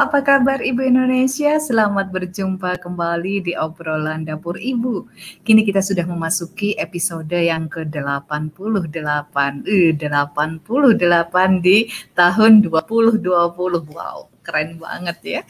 apa kabar Ibu Indonesia? Selamat berjumpa kembali di obrolan dapur Ibu. Kini kita sudah memasuki episode yang ke-88. Eh, 88 di tahun 2020. Wow keren banget ya.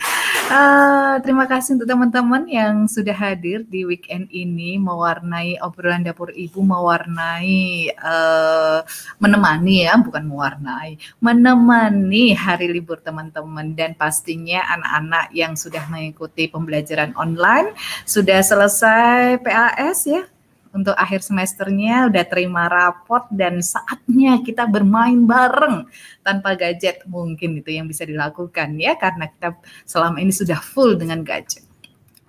Uh, terima kasih untuk teman-teman yang sudah hadir di weekend ini mewarnai obrolan dapur ibu, mewarnai uh, menemani ya, bukan mewarnai, menemani hari libur teman-teman dan pastinya anak-anak yang sudah mengikuti pembelajaran online sudah selesai PAS ya untuk akhir semesternya udah terima rapot dan saatnya kita bermain bareng tanpa gadget mungkin itu yang bisa dilakukan ya karena kita selama ini sudah full dengan gadget.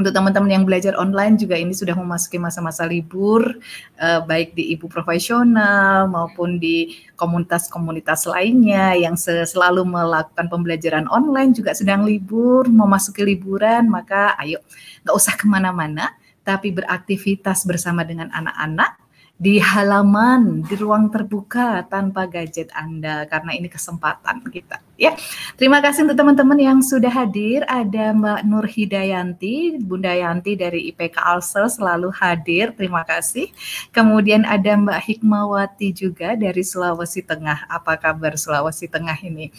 Untuk teman-teman yang belajar online juga ini sudah memasuki masa-masa libur eh, baik di ibu profesional maupun di komunitas-komunitas lainnya yang selalu melakukan pembelajaran online juga sedang libur memasuki liburan maka ayo nggak usah ke mana-mana tapi beraktivitas bersama dengan anak-anak di halaman, di ruang terbuka tanpa gadget Anda karena ini kesempatan kita ya. Terima kasih untuk teman-teman yang sudah hadir. Ada Mbak Nur Hidayanti, Bunda Yanti dari IPK Alsel selalu hadir. Terima kasih. Kemudian ada Mbak Hikmawati juga dari Sulawesi Tengah. Apa kabar Sulawesi Tengah ini?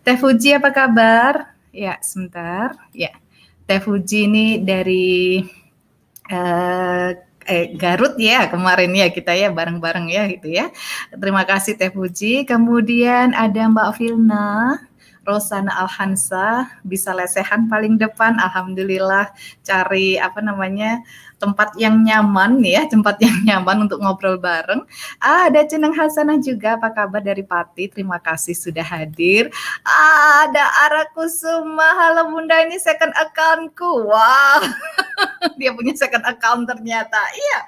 Teh Fuji apa kabar? Ya, sebentar. Ya. Teh Fuji ini dari uh, eh Garut ya kemarin ya kita ya bareng-bareng ya gitu ya. Terima kasih Teh Puji. Kemudian ada Mbak Filna, Rosana Alhansa bisa lesehan paling depan. Alhamdulillah cari apa namanya tempat yang nyaman ya, tempat yang nyaman untuk ngobrol bareng. Ah, ada Ceneng Hasanah juga, apa kabar dari Pati? Terima kasih sudah hadir. Ah, ada Ara Kusuma, halo Bunda ini second accountku. Wow, dia punya second account ternyata. Iya,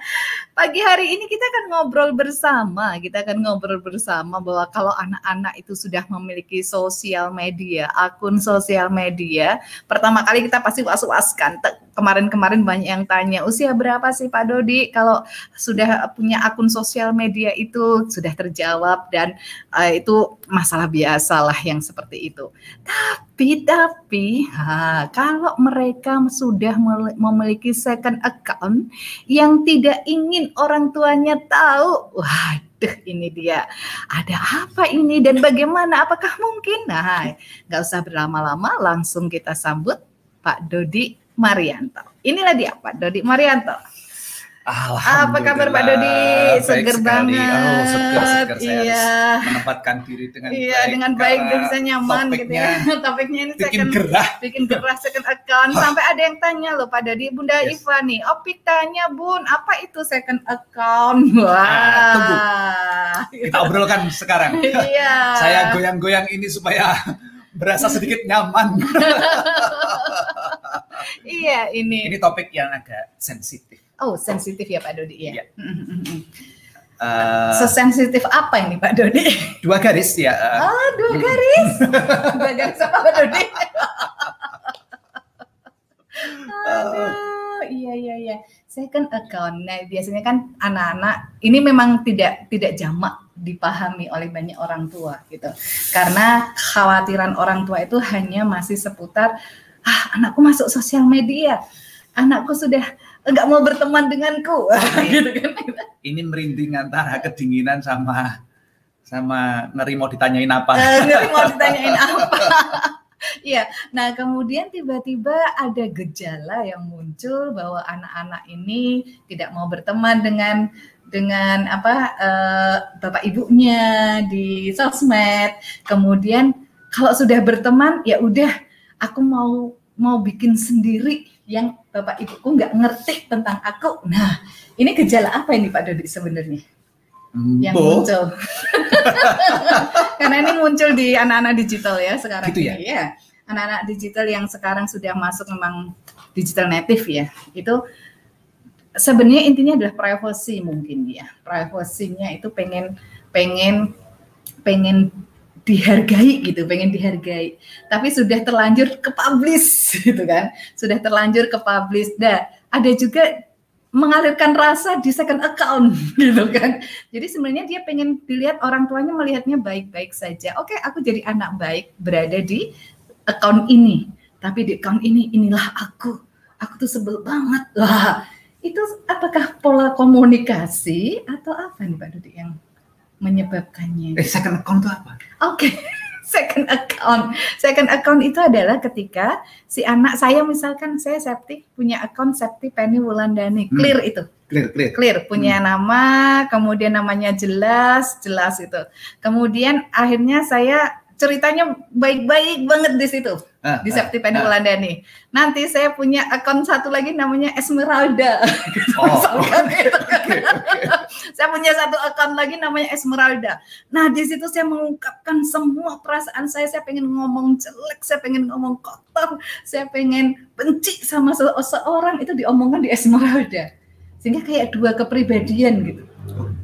pagi hari ini kita akan ngobrol bersama, kita akan ngobrol bersama bahwa kalau anak-anak itu sudah memiliki sosial media, akun sosial media, pertama kali kita pasti was-waskan kemarin-kemarin banyak yang tanya usia berapa sih Pak Dodi kalau sudah punya akun sosial media itu sudah terjawab dan uh, itu masalah biasa lah yang seperti itu. Tapi tapi ha, kalau mereka sudah memiliki second account yang tidak ingin orang tuanya tahu, waduh ini dia ada apa ini dan bagaimana apakah mungkin nah nggak usah berlama-lama langsung kita sambut Pak Dodi Marianto. Inilah dia Pak Dodi Marianto. Apa kabar Pak Dodi? Seger banget. Oh, seger, seger. Saya iya. menempatkan diri dengan iya, baik. dengan baik dan bisa nyaman gitu ya. Topiknya ini bikin second, gerah. Bikin gerah second account. Sampai ada yang tanya loh Pak Dodi, Bunda yes. Iva nih. Opik tanya Bun, apa itu second account? Wah. Nah, tunggu. Kita obrolkan sekarang. iya. Saya goyang-goyang ini supaya berasa sedikit nyaman. iya, ini. Ini topik yang agak sensitif. Oh, sensitif ya Pak Dodi ya. Iya. Uh, Sesensitif apa ini Pak Dodi? Dua garis ya. Oh, dua garis. dua garis apa Pak Dodi? Aduh, iya iya iya. Second account. Nah, biasanya kan anak-anak ini memang tidak tidak jamak dipahami oleh banyak orang tua gitu. Karena khawatiran orang tua itu hanya masih seputar ah anakku masuk sosial media. Anakku sudah enggak mau berteman denganku gitu kan. Ini merinding antara kedinginan sama sama ngeri mau ditanyain apa. Uh, ngeri mau ditanyain apa. Iya, nah kemudian tiba-tiba ada gejala yang muncul bahwa anak-anak ini tidak mau berteman dengan dengan apa uh, bapak ibunya di sosmed, kemudian Kalau sudah berteman, ya udah, aku mau mau bikin sendiri yang bapak ibuku nggak ngerti tentang aku. Nah, ini gejala apa ini Pak Dodi sebenarnya? Yang muncul. Karena ini muncul di anak-anak digital ya sekarang gitu ya? ini ya. Anak-anak digital yang sekarang sudah masuk memang digital native ya. Itu sebenarnya intinya adalah privacy mungkin ya. Privasinya itu pengen pengen pengen dihargai gitu, pengen dihargai. Tapi sudah terlanjur ke publish gitu kan. Sudah terlanjur ke publish. Nah, ada juga mengalirkan rasa di second account gitu kan. Jadi sebenarnya dia pengen dilihat orang tuanya melihatnya baik-baik saja. Oke, aku jadi anak baik berada di account ini. Tapi di account ini inilah aku. Aku tuh sebel banget. Wah, itu apakah pola komunikasi atau apa nih Pak Dudi yang menyebabkannya. Eh, second account itu apa? Oke. Okay. second account. Second account itu adalah ketika si anak saya misalkan saya Septi punya akun Septi Penny Wulandani, hmm. clear itu. Clear, clear. Clear, punya hmm. nama, kemudian namanya jelas, jelas itu. Kemudian akhirnya saya ceritanya baik-baik banget di situ ah, di Septi ah, nih. Nanti saya punya akun satu lagi namanya Esmeralda. Oh, okay, okay, okay. saya punya satu akun lagi namanya Esmeralda. Nah di situ saya mengungkapkan semua perasaan saya. Saya pengen ngomong jelek, saya pengen ngomong kotor, saya pengen benci sama seseorang itu diomongkan di Esmeralda. Sehingga kayak dua kepribadian gitu.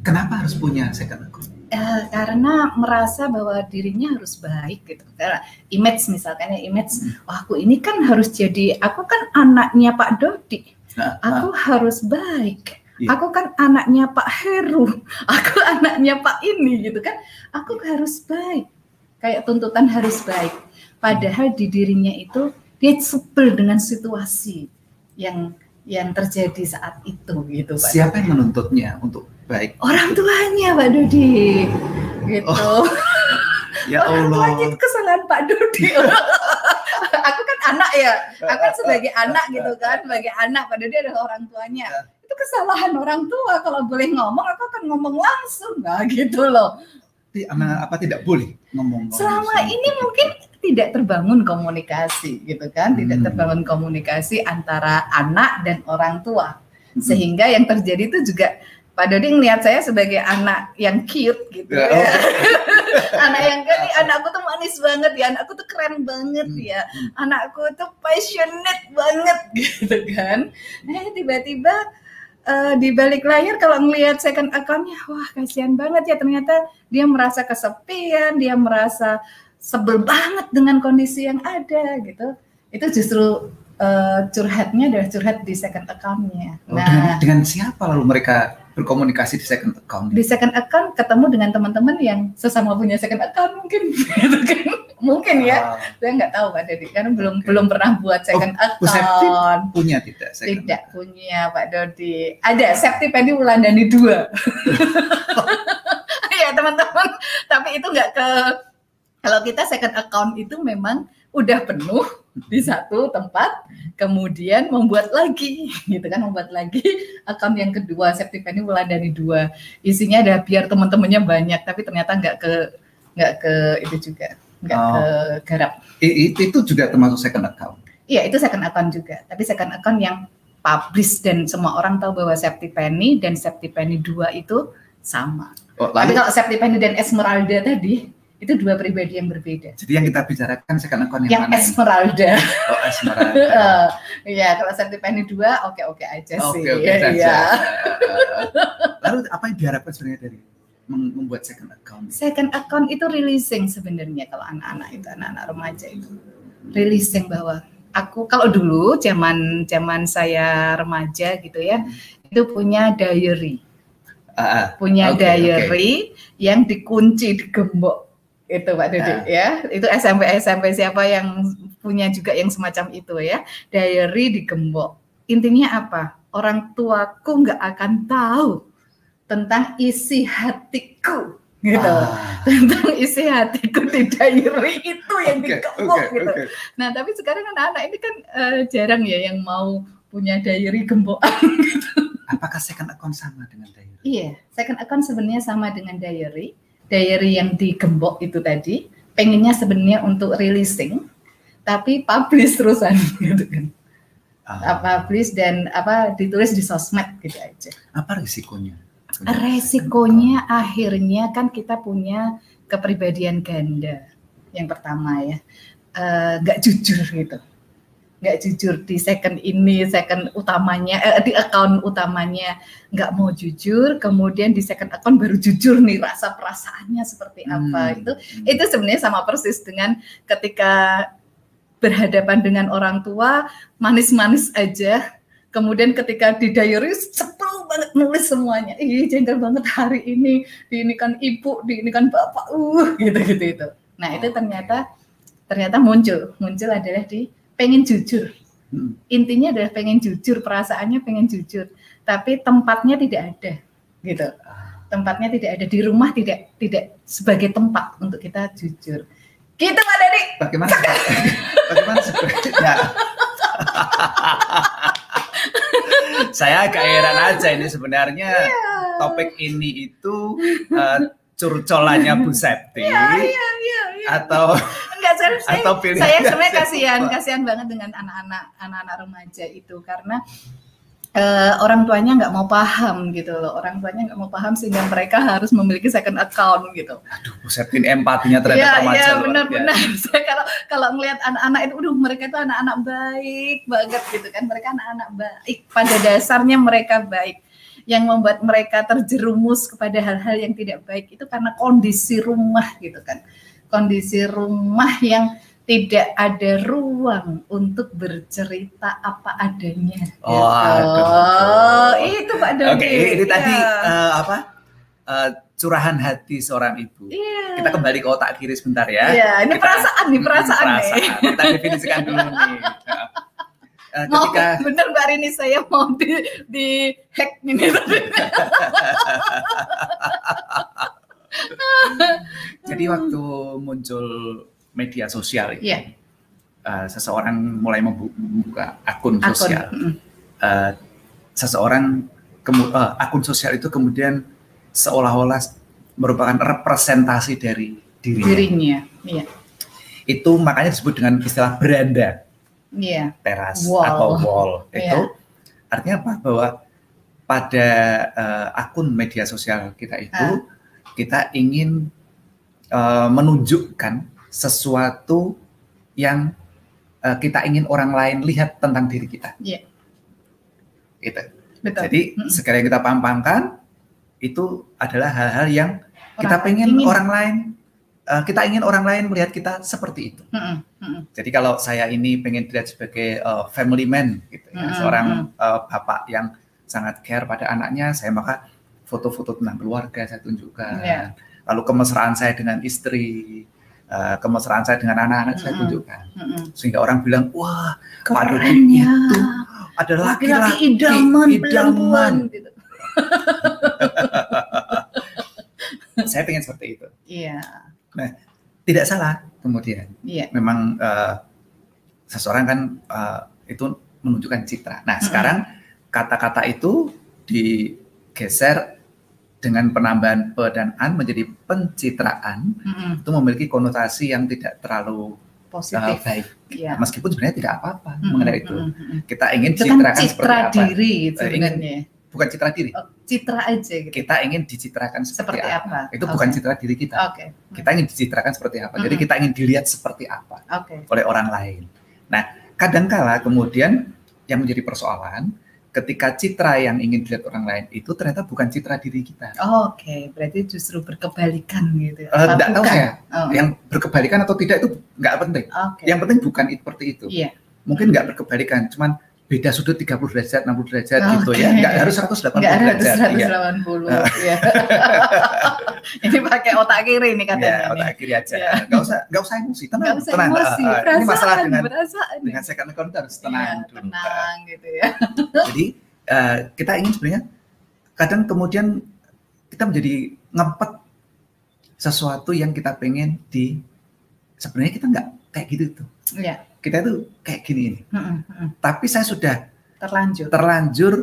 Kenapa harus punya second account? Uh, karena merasa bahwa dirinya harus baik gitu. Karena image misalkan ya image, hmm. wah aku ini kan harus jadi, aku kan anaknya Pak Dodi, nah, aku nah. harus baik. Yeah. Aku kan anaknya Pak Heru, aku anaknya Pak ini gitu kan. Aku harus baik. Kayak tuntutan harus baik. Padahal di dirinya itu dia sebel dengan situasi yang yang terjadi saat itu gitu Pak. Siapa yang menuntutnya untuk baik? Orang tuanya Pak Dodi. Gitu. Oh. Ya Allah. Orang tuanya itu kesalahan Pak Dodi. aku kan anak ya. Aku kan sebagai anak gitu kan, sebagai anak Pak Dodi adalah orang tuanya. Ya. Itu kesalahan orang tua kalau boleh ngomong aku akan ngomong langsung. Nah, gitu loh. Apa tidak boleh ngomong? Selama ini mungkin tidak terbangun komunikasi gitu kan, hmm. tidak terbangun komunikasi antara anak dan orang tua. Hmm. Sehingga yang terjadi itu juga Pak Dodi ngelihat saya sebagai anak yang cute gitu ya. ya. anak yang kan anakku tuh manis banget ya, anakku tuh keren banget hmm. ya. Anakku tuh passionate banget gitu kan. Nah, tiba-tiba uh, di balik layar kalau ngelihat second accountnya, wah kasihan banget ya ternyata dia merasa kesepian, dia merasa sebel banget dengan kondisi yang ada gitu itu justru uh, curhatnya adalah curhat di second accountnya. Oh, nah, dengan, dengan siapa lalu mereka berkomunikasi di second account? Di second account ketemu dengan teman-teman yang sesama punya second account mungkin, gitu kan? mungkin ya. Ah. Saya nggak tahu Pak Dodi karena belum okay. belum pernah buat second oh, account. Punya tidak? Second tidak account. punya Pak Dodi. Ada Septi Pendi Wulandani dua. ya teman-teman. Tapi itu nggak ke kalau kita second account itu memang udah penuh di satu tempat, kemudian membuat lagi, gitu kan, membuat lagi account yang kedua, Septic ini mulai dari dua, isinya ada biar teman-temannya banyak, tapi ternyata nggak ke nggak ke itu juga, nggak oh. ke garap. Itu, itu juga termasuk second account. Iya, itu second account juga, tapi second account yang publish dan semua orang tahu bahwa Septi Penny dan Septi Penny 2 itu sama. Oh, lalu... Tapi kalau Septi Penny dan Esmeralda tadi itu dua pribadi yang berbeda. Jadi yang kita bicarakan second account yang, yang mana? Esmeralda. Ini? Oh Esmeralda. Iya kalau Santi Penny dua oke oke aja sih. Oke oke aja. Ya. Lalu apa yang diharapkan sebenarnya dari membuat second account? Second account itu releasing sebenarnya kalau anak-anak itu anak-anak remaja itu releasing bahwa aku kalau dulu zaman zaman saya remaja gitu ya hmm. itu punya diary. Uh, punya okay, diary okay. yang dikunci digembok itu Pak Dudi nah. ya. Itu SMP SMP siapa yang punya juga yang semacam itu ya. Diary digembok. Intinya apa? Orang tuaku nggak akan tahu tentang isi hatiku gitu. Ah. tentang isi hatiku di diary itu yang okay, digembok okay, gitu. okay. nah tapi sekarang anak-anak ini kan uh, jarang ya yang mau punya diary gembokan gitu. Apakah second account sama dengan diary? Iya second account sebenarnya sama dengan diary diary yang digembok itu tadi pengennya sebenarnya untuk releasing, tapi publish terusan gitu kan. Ah. Publish dan apa ditulis di sosmed gitu aja. Apa risikonya? Resikonya akhirnya kan kita punya kepribadian ganda yang pertama ya, nggak uh, jujur gitu nggak jujur di second ini second utamanya eh, di account utamanya nggak mau jujur kemudian di second account baru jujur nih rasa perasaannya seperti apa. Hmm. itu itu sebenarnya sama persis dengan ketika berhadapan dengan orang tua manis-manis aja. Kemudian ketika di diary sepuluh banget nulis semuanya. Ih jengkel banget hari ini. Di ini kan ibu di ini kan bapak. Uh gitu gitu itu. Nah itu ternyata ternyata muncul. Muncul adalah di pengen jujur. Hmm. Intinya adalah pengen jujur, perasaannya pengen jujur, tapi tempatnya tidak ada, gitu. Ah. Tempatnya tidak ada di rumah tidak tidak sebagai tempat untuk kita jujur. Gitu Mbak Dani. Bagaimana? Bagaimana sebenarnya? Saya agak heran aja ini sebenarnya yeah. topik ini itu uh, curcolannya Bu Septi yeah, yeah, yeah, yeah. atau Enggak, saya, atau saya, saya sebenarnya kasihan kasihan banget dengan anak-anak anak-anak remaja itu. Karena uh, orang tuanya nggak mau paham gitu loh. Orang tuanya nggak mau paham sehingga mereka harus memiliki second account gitu. Aduh Bu Septi empatinya terhadap ya, remaja ya benar-benar saya kalau kalau melihat anak-anak itu udah mereka itu anak-anak baik banget gitu kan. Mereka anak-anak baik. Pada dasarnya mereka baik. Yang membuat mereka terjerumus kepada hal-hal yang tidak baik itu karena kondisi rumah gitu kan. Kondisi rumah yang tidak ada ruang untuk bercerita apa adanya. Oh, gitu. oh itu Pak Dodi. Oke, okay, ini ya. tadi uh, apa? Uh, curahan hati seorang ibu. Yeah. Kita kembali ke otak kiri sebentar ya. Iya, yeah, ini Kita, perasaan nih, perasaan, perasaan nih. Kita definisikan dulu nih. uh, ketika mau, bener mbak Rini saya mau di di hack ini jadi waktu muncul media sosial itu yeah. Iya. uh, seseorang mulai membuka akun, akun. sosial uh, seseorang uh, akun sosial itu kemudian seolah-olah merupakan representasi dari dirinya. Dirinya, iya. Itu makanya disebut dengan istilah beranda yeah. teras wall. atau wall iya. itu yeah. artinya apa bahwa pada uh, akun media sosial kita itu uh. Kita ingin uh, menunjukkan sesuatu yang uh, kita ingin orang lain lihat tentang diri kita. Yeah. Gitu. Betul. Jadi mm -hmm. sekarang kita pampangkan itu adalah hal-hal yang orang kita pengen ingin. orang lain uh, kita ingin orang lain melihat kita seperti itu. Mm -hmm. Jadi kalau saya ini pengen dilihat sebagai uh, family man, gitu ya, mm -hmm. seorang uh, bapak yang sangat care pada anaknya, saya maka foto-foto tentang keluarga saya tunjukkan. Yeah. Lalu kemesraan saya dengan istri, uh, kemesraan saya dengan anak-anak mm -hmm. saya tunjukkan. Mm -hmm. Sehingga orang bilang, wah, Pak Dodi itu adalah laki-laki idaman, idaman. Gitu. saya pengen seperti itu. Iya. Nah, tidak salah kemudian. Iya. Memang uh, seseorang kan uh, itu menunjukkan citra. Nah, mm -hmm. sekarang kata-kata itu digeser dengan penambahan pe dan an menjadi pencitraan mm -hmm. itu memiliki konotasi yang tidak terlalu positif uh, baik. Yeah. Meskipun sebenarnya tidak apa-apa mm -hmm. mengenai itu. Mm -hmm. Kita ingin itu citrakan kan citra seperti apa? diri gitu sebenarnya. Ingin, bukan citra diri. Oh, citra aja gitu. Kita ingin dicitrakan seperti, seperti apa. apa. Itu okay. bukan citra diri kita. Okay. Kita ingin dicitrakan seperti apa. Jadi kita ingin dilihat seperti apa okay. oleh orang lain. Nah, kadangkala kemudian yang menjadi persoalan ketika citra yang ingin dilihat orang lain itu ternyata bukan citra diri kita. Oh, Oke, okay. berarti justru berkebalikan gitu. Uh, tidak tahu saya. Oh. Yang berkebalikan atau tidak itu nggak penting. Okay. Yang penting bukan seperti itu. Iya. Mungkin nggak berkebalikan, cuman beda sudut 30 derajat, 60 derajat okay. gitu ya. Enggak harus 180 Enggak derajat. Enggak harus 180. Ya. ya. ini pakai otak kiri nih katanya. Ya, otak kiri aja. Ya. Enggak usah enggak usah emosi, tenang, enggak usah tenang. Emosi. Uh, perasaan, ini masalah dengan perasaan. dengan second account harus tenang ya, dulu. Tenang gitu ya. Jadi uh, kita ingin sebenarnya kadang kemudian kita menjadi ngempet sesuatu yang kita pengen di sebenarnya kita nggak kayak gitu tuh. Iya kita itu kayak gini ini. Hmm, hmm. Tapi saya sudah terlanjur terlanjur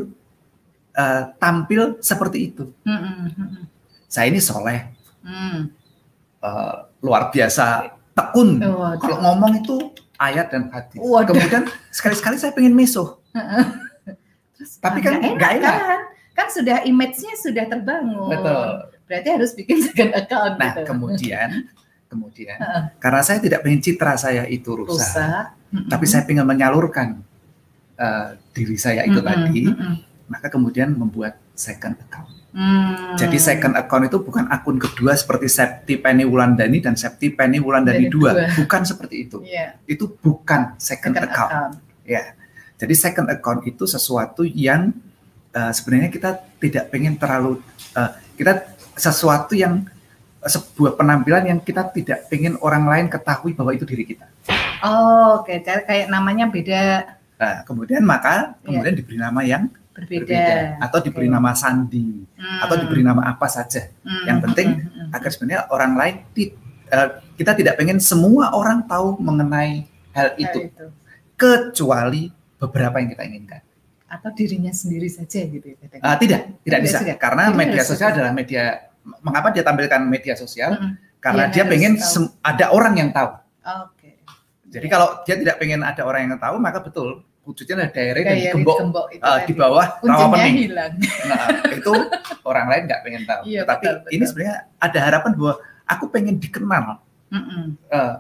uh, tampil seperti itu. Hmm, Saya ini soleh, uh, luar biasa tekun. Kalau ngomong itu ayat dan hadis. Waduh. Kemudian sekali-sekali saya pengen meso. Tapi kan nggak enak. Kan? kan sudah image-nya sudah terbangun. Betul. Berarti harus bikin second account. Nah gitu. kemudian kemudian karena saya tidak pengen citra saya itu rusak, rusak. tapi saya ingin menyalurkan uh, diri saya itu tadi, maka kemudian membuat second account. Hmm. Jadi second account itu bukan akun kedua seperti Septi Penny Wulandani dan Septi Penny Wulandani dua, bukan seperti itu. Yeah. Itu bukan second, second account. account. Ya. Jadi second account itu sesuatu yang uh, sebenarnya kita tidak pengen terlalu uh, kita sesuatu yang sebuah penampilan yang kita tidak pengen orang lain ketahui bahwa itu diri kita. Oh, oke, okay. kayak namanya beda. Nah, kemudian maka iya. kemudian yeah. diberi nama yang berbeda, berbeda. atau diberi okay. nama sandi hmm. atau diberi nama apa saja. Hmm. Yang penting hmm. hmm, hmm. agar sebenarnya orang lain uh, kita tidak pengen semua orang tahu mengenai hal itu, itu. kecuali beberapa yang kita inginkan. Atau dirinya sendiri saja gitu ya? Uh, tidak, tidak bisa juga. karena Jadi media sosial adalah media. Mengapa dia tampilkan media sosial? Hmm. Karena ya, dia pengen ada orang yang tahu. Oke. Okay. Jadi ya. kalau dia tidak pengen ada orang yang tahu, maka betul wujudnya ada daerah dan gembok, gembok itu uh, di bawah rawa pening. hilang. Nah, itu orang lain nggak pengen tahu. Iya, Tapi betul, betul. ini sebenarnya ada harapan bahwa aku pengen dikenal mm -mm. Uh,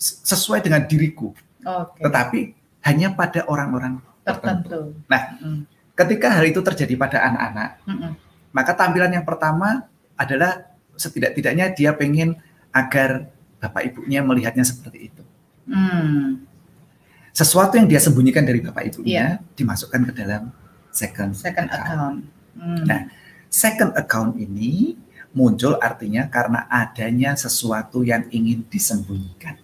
sesuai dengan diriku. Okay. Tetapi hanya pada orang-orang tertentu. Nah, mm. ketika hal itu terjadi pada anak-anak, mm -mm. maka tampilan yang pertama adalah setidak-tidaknya dia pengen agar bapak ibunya melihatnya seperti itu. Mm sesuatu yang dia sembunyikan dari bapak ibunya yeah. dimasukkan ke dalam second, second account. account. Hmm. Nah, second account ini muncul artinya karena adanya sesuatu yang ingin disembunyikan.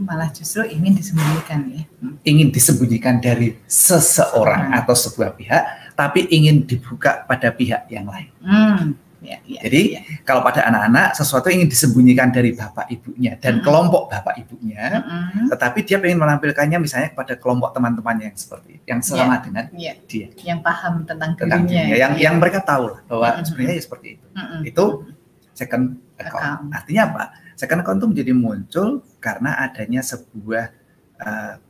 Malah justru ingin disembunyikan ya. Ingin disembunyikan dari seseorang hmm. atau sebuah pihak, tapi ingin dibuka pada pihak yang lain. Hmm. Ya, ya, Jadi ya. kalau pada anak-anak sesuatu ingin disembunyikan dari bapak ibunya dan hmm. kelompok bapak ibunya, hmm. tetapi dia ingin menampilkannya misalnya kepada kelompok teman-temannya yang seperti yang selama ya, dengan ya. dia, yang paham tentang, tentang dirinya, yang ya. yang mereka tahu lah bahwa hmm. sebenarnya ya seperti itu. Hmm. Itu second account. account. Artinya apa? Second account itu menjadi muncul karena adanya sebuah uh,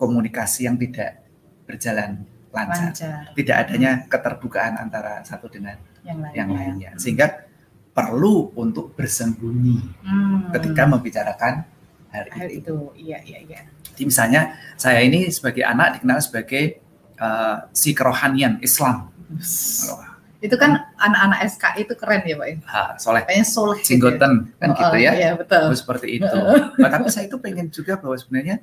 komunikasi yang tidak berjalan lancar. lancar. Tidak adanya keterbukaan antara satu dengan yang lainnya. Yang lainnya. Sehingga perlu untuk bersembunyi hmm. ketika membicarakan hal, hal itu. itu. Iya, iya, iya. Jadi misalnya saya ini sebagai anak dikenal sebagai uh, si kerohanian Islam. Itu kan anak-anak SK itu keren ya Pak? Ha, soleh. Kayaknya soleh. Singgoten gitu. kan oh, gitu ya. Iya, betul. seperti itu. nah, tapi saya itu pengen juga bahwa sebenarnya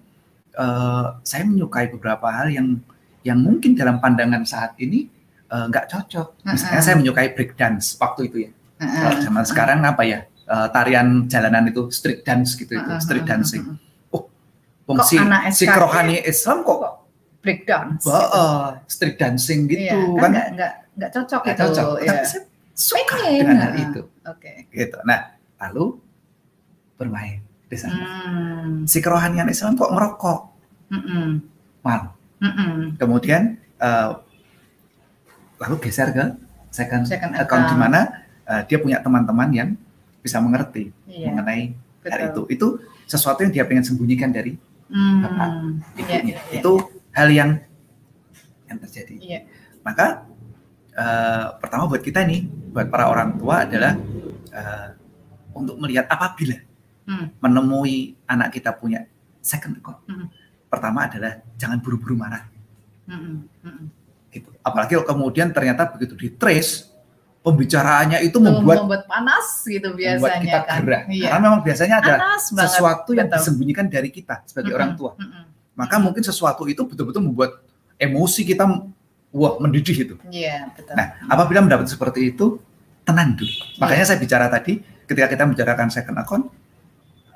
uh, saya menyukai beberapa hal yang yang mungkin dalam pandangan saat ini Eh, nggak uh, cocok. Misalnya uh -huh. saya menyukai break dance waktu itu ya. Uh -huh. Kalau zaman sekarang apa ya? Uh, tarian jalanan itu street dance gitu itu, uh -huh. street dancing. Oh, fungsi si, si rohani Islam kok break dance. Bah, gitu. uh, street dancing gitu iya, kan, kan nggak nggak nggak cocok gak itu. Cocok. Ya. Tapi saya suka Pengen. dengan hal itu. Oke. Okay. Gitu. Nah, lalu bermain di sana. Hmm. Si kerohanian Islam kok ngerokok. Mm -mm. Mal. Mm -mm. Kemudian uh, lalu geser ke second, second account, account di mana uh, dia punya teman-teman yang bisa mengerti iya, mengenai betul. hal itu. Itu sesuatu yang dia pengen sembunyikan dari hmm, bapak ibunya. Iya, iya, itu iya. hal yang yang terjadi. Iya. Maka uh, pertama buat kita nih, buat para orang tua adalah uh, untuk melihat apabila hmm. menemui anak kita punya second account. Hmm. Pertama adalah jangan buru-buru marah. Hmm. Hmm Gitu. Apalagi kalau kemudian ternyata begitu di trace pembicaraannya itu membuat membuat panas gitu biasanya membuat kita kan. gerah. Iya. Karena memang biasanya ada sesuatu yang Betul. disembunyikan dari kita sebagai mm -hmm. orang tua. Mm -hmm. Maka mungkin sesuatu itu betul-betul membuat emosi kita wah mendidih itu. Iya, betul. Nah, apabila mendapat seperti itu, tenang dulu. Iya. Makanya saya bicara tadi ketika kita membicarakan second account,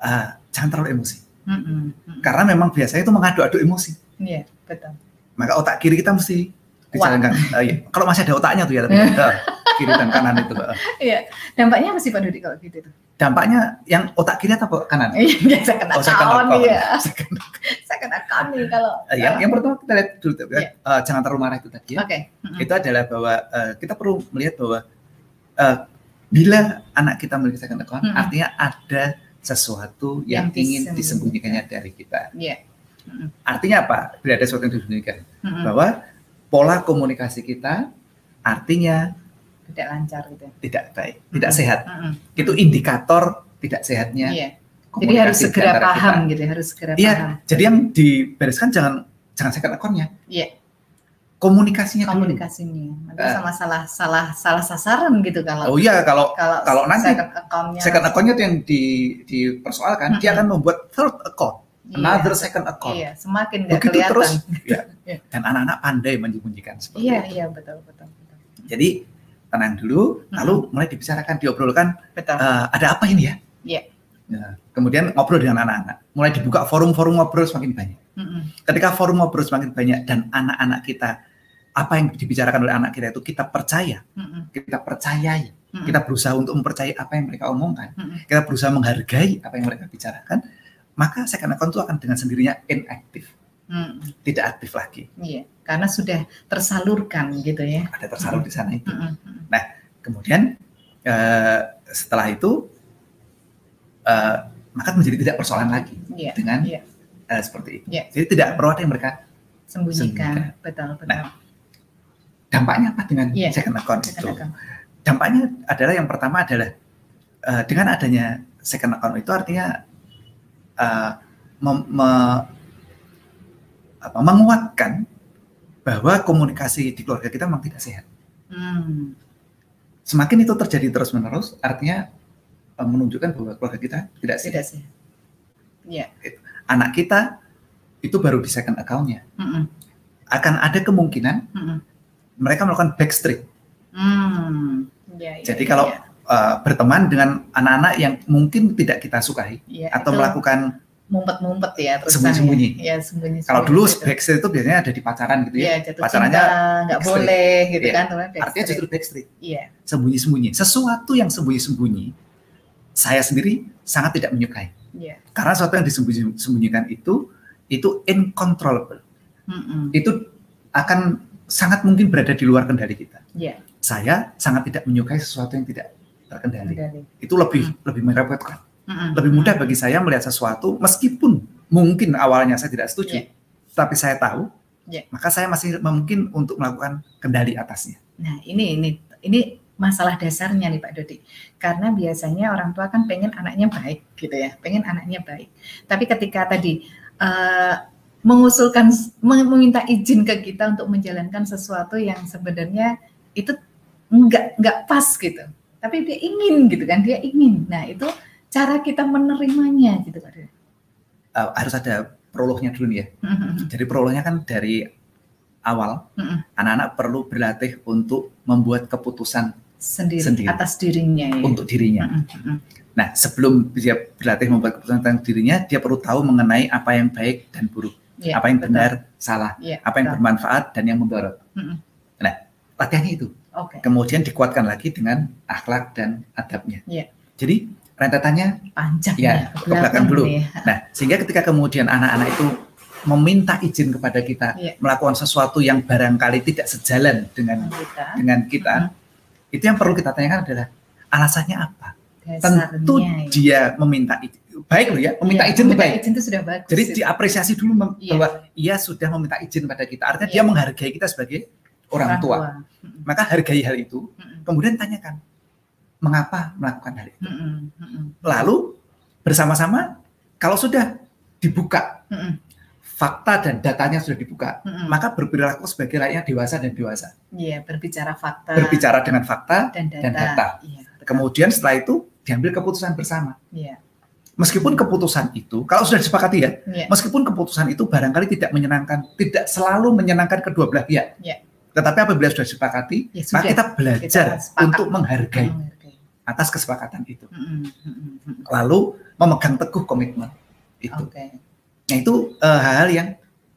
uh, jangan terlalu emosi. Mm -hmm. Karena memang biasanya itu mengadu-adu emosi. Iya, betul. Maka otak kiri kita mesti dijalankan. Uh, iya. Kalau masih ada otaknya tuh ya tapi uh, kiri dan kanan itu. Iya. Dampaknya apa sih Pak Dudi kalau gitu tuh? Dampaknya yang otak kiri atau kanan? Iya, saya kena oh, kawan ya. saya kena kawan nih kalau. Uh, yang, yang pertama kita lihat dulu tuh, yeah. uh, jangan terlalu marah itu tadi ya. Oke. Okay. Mm-hmm. Itu adalah bahwa uh, kita perlu melihat bahwa uh, bila anak kita memiliki second account, mm-hmm. artinya ada sesuatu yang, yang ingin disembunyikannya dari kita. Yeah. Mm-hmm. Artinya apa? Bila ada sesuatu yang disembunyikan, mm-hmm. bahwa pola komunikasi kita artinya tidak lancar gitu. Tidak baik, tidak sehat. Mm-hmm. Itu indikator tidak sehatnya. Yeah. Jadi harus segera paham kita. gitu, harus segera iya, paham. Jadi yang dibereskan jangan jangan second account-nya. Iya komunikasinya komunikasinya dulu. sama salah salah salah sasaran gitu kalau oh iya kalau kalau, kalau nanti second account-nya second account-nya itu yang di dipersoalkan mm -hmm. dia akan membuat third account iya, another second account iya semakin nggak kelihatan terus ya. dan anak-anak pandai menyembunyikan seperti iya itu. iya betul betul, betul. jadi tenang dulu hmm. lalu mulai dibicarakan diobrolkan betul. Uh, ada apa ini ya iya Ya. Kemudian ngobrol dengan anak-anak, mulai dibuka forum-forum ngobrol semakin banyak. Mm -hmm. Ketika forum ngobrol semakin banyak dan anak-anak kita apa yang dibicarakan oleh anak kita itu kita percaya, mm-hmm. kita percayai, kita berusaha untuk mempercayai apa yang mereka omongkan, mm-hmm. kita berusaha menghargai apa yang mereka bicarakan, maka second account itu akan dengan sendirinya inaktif, mm-hmm. tidak aktif lagi. Iya, karena sudah tersalurkan gitu ya. Ada tersalur di sana itu. Nah, kemudian uh, setelah itu uh, maka menjadi tidak persoalan lagi yeah. dengan yeah. Uh, seperti itu. Yeah. Jadi tidak perlu ada yang mereka sembunyikan. Betul, betul. Nah, Dampaknya apa dengan yeah. second account second itu? Account. Dampaknya adalah yang pertama adalah uh, dengan adanya second account itu artinya uh, mem, me, apa, menguatkan bahwa komunikasi di keluarga kita memang tidak sehat. Hmm. Semakin itu terjadi terus menerus, artinya uh, menunjukkan bahwa keluarga kita tidak sehat. Tidak sehat. Yeah. Anak kita itu baru di second accountnya. Mm -mm. Akan ada kemungkinan mm -mm mereka melakukan backstreet. Hmm, ya, ya, Jadi kalau ya. Uh, berteman dengan anak-anak yang mungkin tidak kita sukai ya, atau melakukan mumpet-mumpet ya terus sembunyi-sembunyi. Ya, sembunyi. Kalau dulu itu. backstreet itu biasanya ada di pacaran gitu ya. ya Pacarannya nggak boleh gitu ya. kan. Artinya justru backstreet. Iya. Sembunyi-sembunyi. Sesuatu yang sembunyi-sembunyi saya sendiri sangat tidak menyukai. Iya. Karena sesuatu yang disembunyikan itu itu incontrollable. Mm -mm. Itu akan sangat mungkin berada di luar kendali kita. Yeah. Saya sangat tidak menyukai sesuatu yang tidak terkendali. Kendali. Itu lebih hmm. lebih merepotkan. Lebih mudah bagi saya melihat sesuatu meskipun mungkin awalnya saya tidak setuju, yeah. tapi saya tahu, yeah. maka saya masih mungkin untuk melakukan kendali atasnya. Nah ini ini ini masalah dasarnya nih Pak Dodi. Karena biasanya orang tua kan pengen anaknya baik gitu ya, pengen anaknya baik. Tapi ketika tadi uh, mengusulkan meminta izin ke kita untuk menjalankan sesuatu yang sebenarnya itu nggak nggak pas gitu tapi dia ingin gitu kan dia ingin nah itu cara kita menerimanya gitu pak uh, harus ada prolognya dulu ya mm-hmm. jadi prolognya kan dari awal mm-hmm. anak-anak perlu berlatih untuk membuat keputusan sendiri, sendiri atas dirinya ya. untuk dirinya mm-hmm. nah sebelum dia berlatih membuat keputusan tentang dirinya dia perlu tahu mengenai apa yang baik dan buruk yeah, apa yang betul. benar, salah, yeah, apa yang betul. bermanfaat dan yang membarat. Mm-hmm. Nah, latihannya itu. Okay. Kemudian dikuatkan lagi dengan akhlak dan adabnya. Yeah. Jadi rentetannya panjang ya, ke belakang dulu. Ya. Nah, sehingga ketika kemudian anak-anak itu meminta izin kepada kita yeah. melakukan sesuatu yang barangkali tidak sejalan dengan kita. dengan kita, mm-hmm. itu yang perlu kita tanyakan adalah alasannya apa. Dasarnya, Tentu ya. dia meminta izin baik loh ya meminta ya, izin itu baik. Izin itu sudah bagus. Jadi ya. diapresiasi dulu ya. bahwa ia sudah meminta izin pada kita. Artinya ya. dia menghargai kita sebagai orang, orang tua. tua. Maka hargai hal itu. Kemudian tanyakan mengapa melakukan hal itu. Lalu bersama-sama kalau sudah dibuka fakta dan datanya sudah dibuka, maka berperilaku sebagai layaknya dewasa dan dewasa. Iya, berbicara fakta. Berbicara dengan fakta dan data. Dan data. Ya, Kemudian setelah itu diambil keputusan bersama. Iya meskipun keputusan itu kalau sudah disepakati ya, yeah. meskipun keputusan itu barangkali tidak menyenangkan, tidak selalu menyenangkan kedua belah pihak. Yeah. Tetapi apabila sudah disepakati, ya, maka kita belajar kita untuk menghargai, menghargai atas kesepakatan itu. Mm -hmm. Lalu memegang teguh komitmen itu. Okay. Nah itu uh, hal-hal yang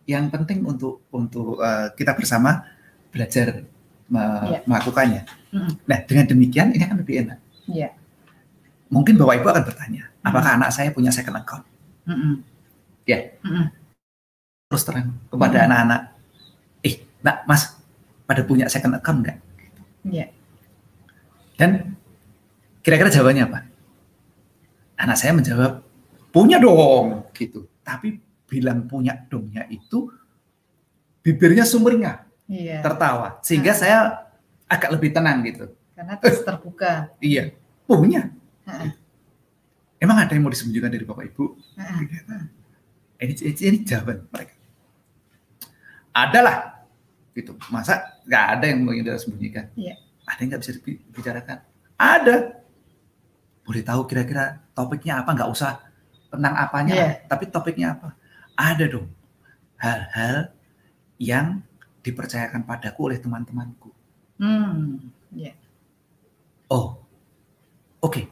yang penting untuk untuk uh, kita bersama belajar me yeah. melakukannya. Mm -hmm. Nah dengan demikian ini akan lebih enak. Yeah. Mungkin bapak ibu akan bertanya, apakah hmm. anak saya punya second account? Hmm. Ya. Hmm. Terus terang kepada hmm. anak-anak, eh, nak mas, pada punya second account enggak? Iya. Dan kira-kira jawabannya apa? Anak saya menjawab, punya dong, gitu. Tapi bilang punya dongnya itu bibirnya sumringah, iya. tertawa. Sehingga nah. saya agak lebih tenang gitu. Karena terus terbuka. iya, punya. Nah. Emang ada yang mau disembunyikan dari bapak ibu? Nah. Ini, ini, ini jawaban mereka. Adalah, gitu. Masa nggak ada yang mau disembunyikan? Iya. Ada yang nggak bisa dibicarakan? Ada boleh tahu kira-kira topiknya apa nggak usah tentang apanya yeah. tapi topiknya apa ada dong hal-hal yang dipercayakan padaku oleh teman-temanku hmm. yeah. oh oke okay.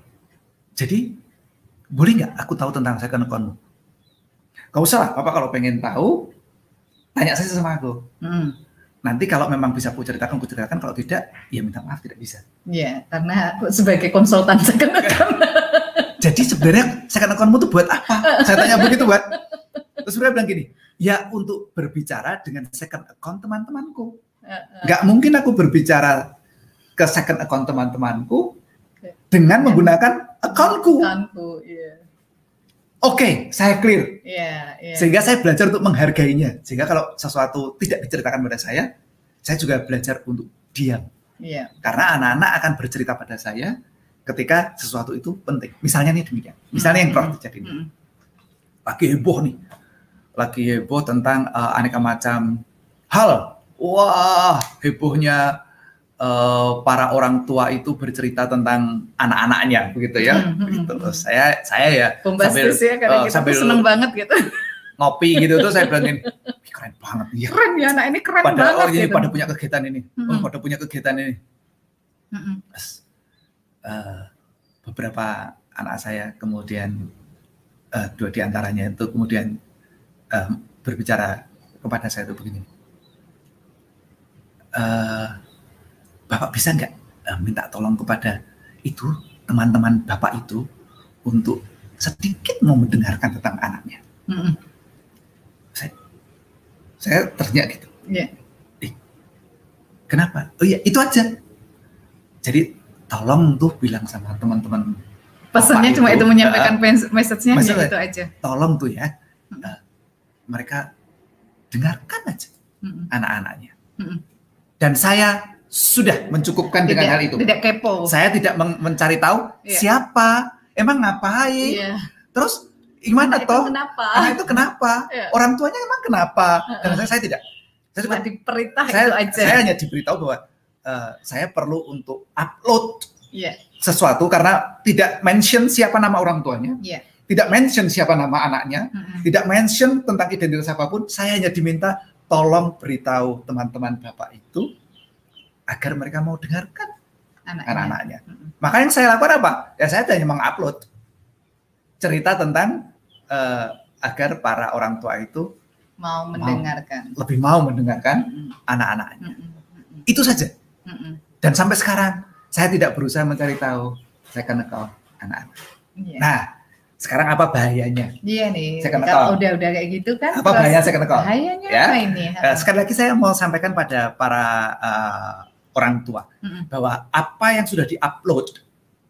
jadi boleh nggak aku tahu tentang second accountmu Gak usah lah, Bapak kalau pengen tahu, tanya saja sama aku. Hmm. Nanti kalau memang bisa aku ceritakan, aku ceritakan. Kalau tidak, ya minta maaf tidak bisa. Iya, karena sebagai konsultan second account. Jadi sebenarnya second accountmu tuh buat apa? Saya tanya begitu, buat. Terus dia bilang gini, ya untuk berbicara dengan second account teman-temanku. Gak mungkin aku berbicara ke second account teman-temanku dengan menggunakan accountku. Accountku, iya. Oke, okay, saya clear. Yeah, yeah. Sehingga saya belajar untuk menghargainya. Sehingga kalau sesuatu tidak diceritakan pada saya, saya juga belajar untuk diam. Yeah. Karena anak-anak akan bercerita pada saya ketika sesuatu itu penting. Misalnya nih demikian. Misalnya yang Prof terjadi ini. Lagi heboh nih. Lagi heboh tentang uh, aneka macam hal. Wah, hebohnya uh, para orang tua itu bercerita tentang anak-anaknya begitu ya. Hmm, hmm, gitu. Terus saya saya ya sambil ya, karena uh, sambil seneng banget gitu. Ngopi gitu tuh saya bilangin keren banget ya. Keren ya anak ini keren pada, banget. Oh, ini gitu. pada punya kegiatan ini. Hmm. Oh, pada punya kegiatan ini. Hmm. Terus, uh, beberapa anak saya kemudian uh, dua di antaranya itu kemudian uh, berbicara kepada saya itu begini. Uh, Bapak bisa nggak uh, minta tolong kepada itu teman-teman Bapak itu untuk sedikit mau mendengarkan tentang anaknya. Mm -hmm. Saya, saya ternyata gitu. Yeah. Eh, kenapa? Oh iya, itu aja. Jadi tolong tuh bilang sama teman-teman. Pesannya cuma itu, itu menyampaikan uh, message-nya gitu aja. Tolong tuh ya, uh, mereka dengarkan aja mm -hmm. anak-anaknya. Mm -hmm. Dan saya sudah mencukupkan tidak, dengan hal itu. Tidak kepo. Saya tidak men mencari tahu yeah. siapa, emang ngapain, yeah. terus gimana anak toh? kenapa? Anak itu kenapa? Yeah. Orang tuanya emang kenapa? Dan saya, saya tidak. Saya cuma diperintah saya, itu aja. Saya hanya diberitahu bahwa uh, saya perlu untuk upload yeah. sesuatu karena tidak mention siapa nama orang tuanya. Yeah. Tidak mention siapa nama anaknya, mm -hmm. tidak mention tentang identitas apa pun. Saya hanya diminta tolong beritahu teman-teman bapak itu agar mereka mau dengarkan anak-anaknya. hmm Maka yang saya lakukan apa? Ya saya hanya mengupload cerita tentang uh, agar para orang tua itu mau mendengarkan, mau, lebih mau mendengarkan hmm anak-anaknya. hmm Itu saja. hmm Dan sampai sekarang saya tidak berusaha mencari tahu saya akan account anak-anak. Yeah. Nah, sekarang apa bahayanya? Iya nih. Saya kalau udah udah kayak gitu kan. Apa bahaya saya kena Bahayanya ya? apa ini? Uh, sekali lagi saya mau sampaikan pada para uh, orang tua mm-hmm. bahwa apa yang sudah diupload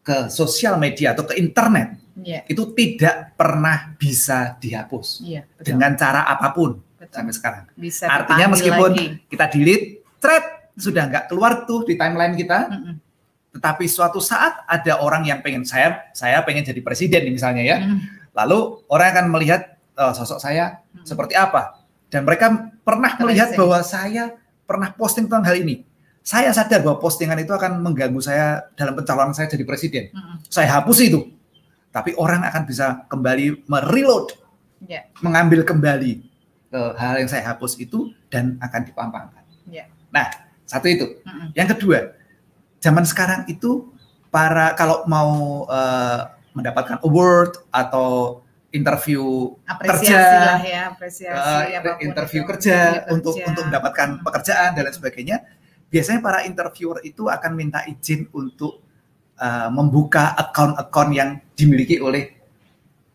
ke sosial media atau ke internet yeah. itu tidak pernah bisa dihapus yeah, betul. dengan cara apa pun betul. sampai sekarang. Bisa Artinya meskipun lagi. kita delete thread mm-hmm. sudah nggak keluar tuh di timeline kita, mm-hmm. tetapi suatu saat ada orang yang pengen saya saya pengen jadi presiden misalnya ya, mm-hmm. lalu orang akan melihat uh, sosok saya mm-hmm. seperti apa dan mereka pernah melihat bahwa saya pernah posting tentang hal ini saya sadar bahwa postingan itu akan mengganggu saya dalam pencalonan saya jadi presiden. Mm-hmm. Saya hapus itu. Tapi orang akan bisa kembali mereload, yeah. mengambil kembali ke hal yang saya hapus itu dan akan dipampangkan. Yeah. Nah, satu itu. Mm-hmm. Yang kedua, zaman sekarang itu para kalau mau uh, mendapatkan award atau interview apresiasi kerja, lah ya, apresiasi, uh, interview kerja, kerja untuk untuk mendapatkan pekerjaan dan lain sebagainya biasanya para interviewer itu akan minta izin untuk uh, membuka account-account yang dimiliki oleh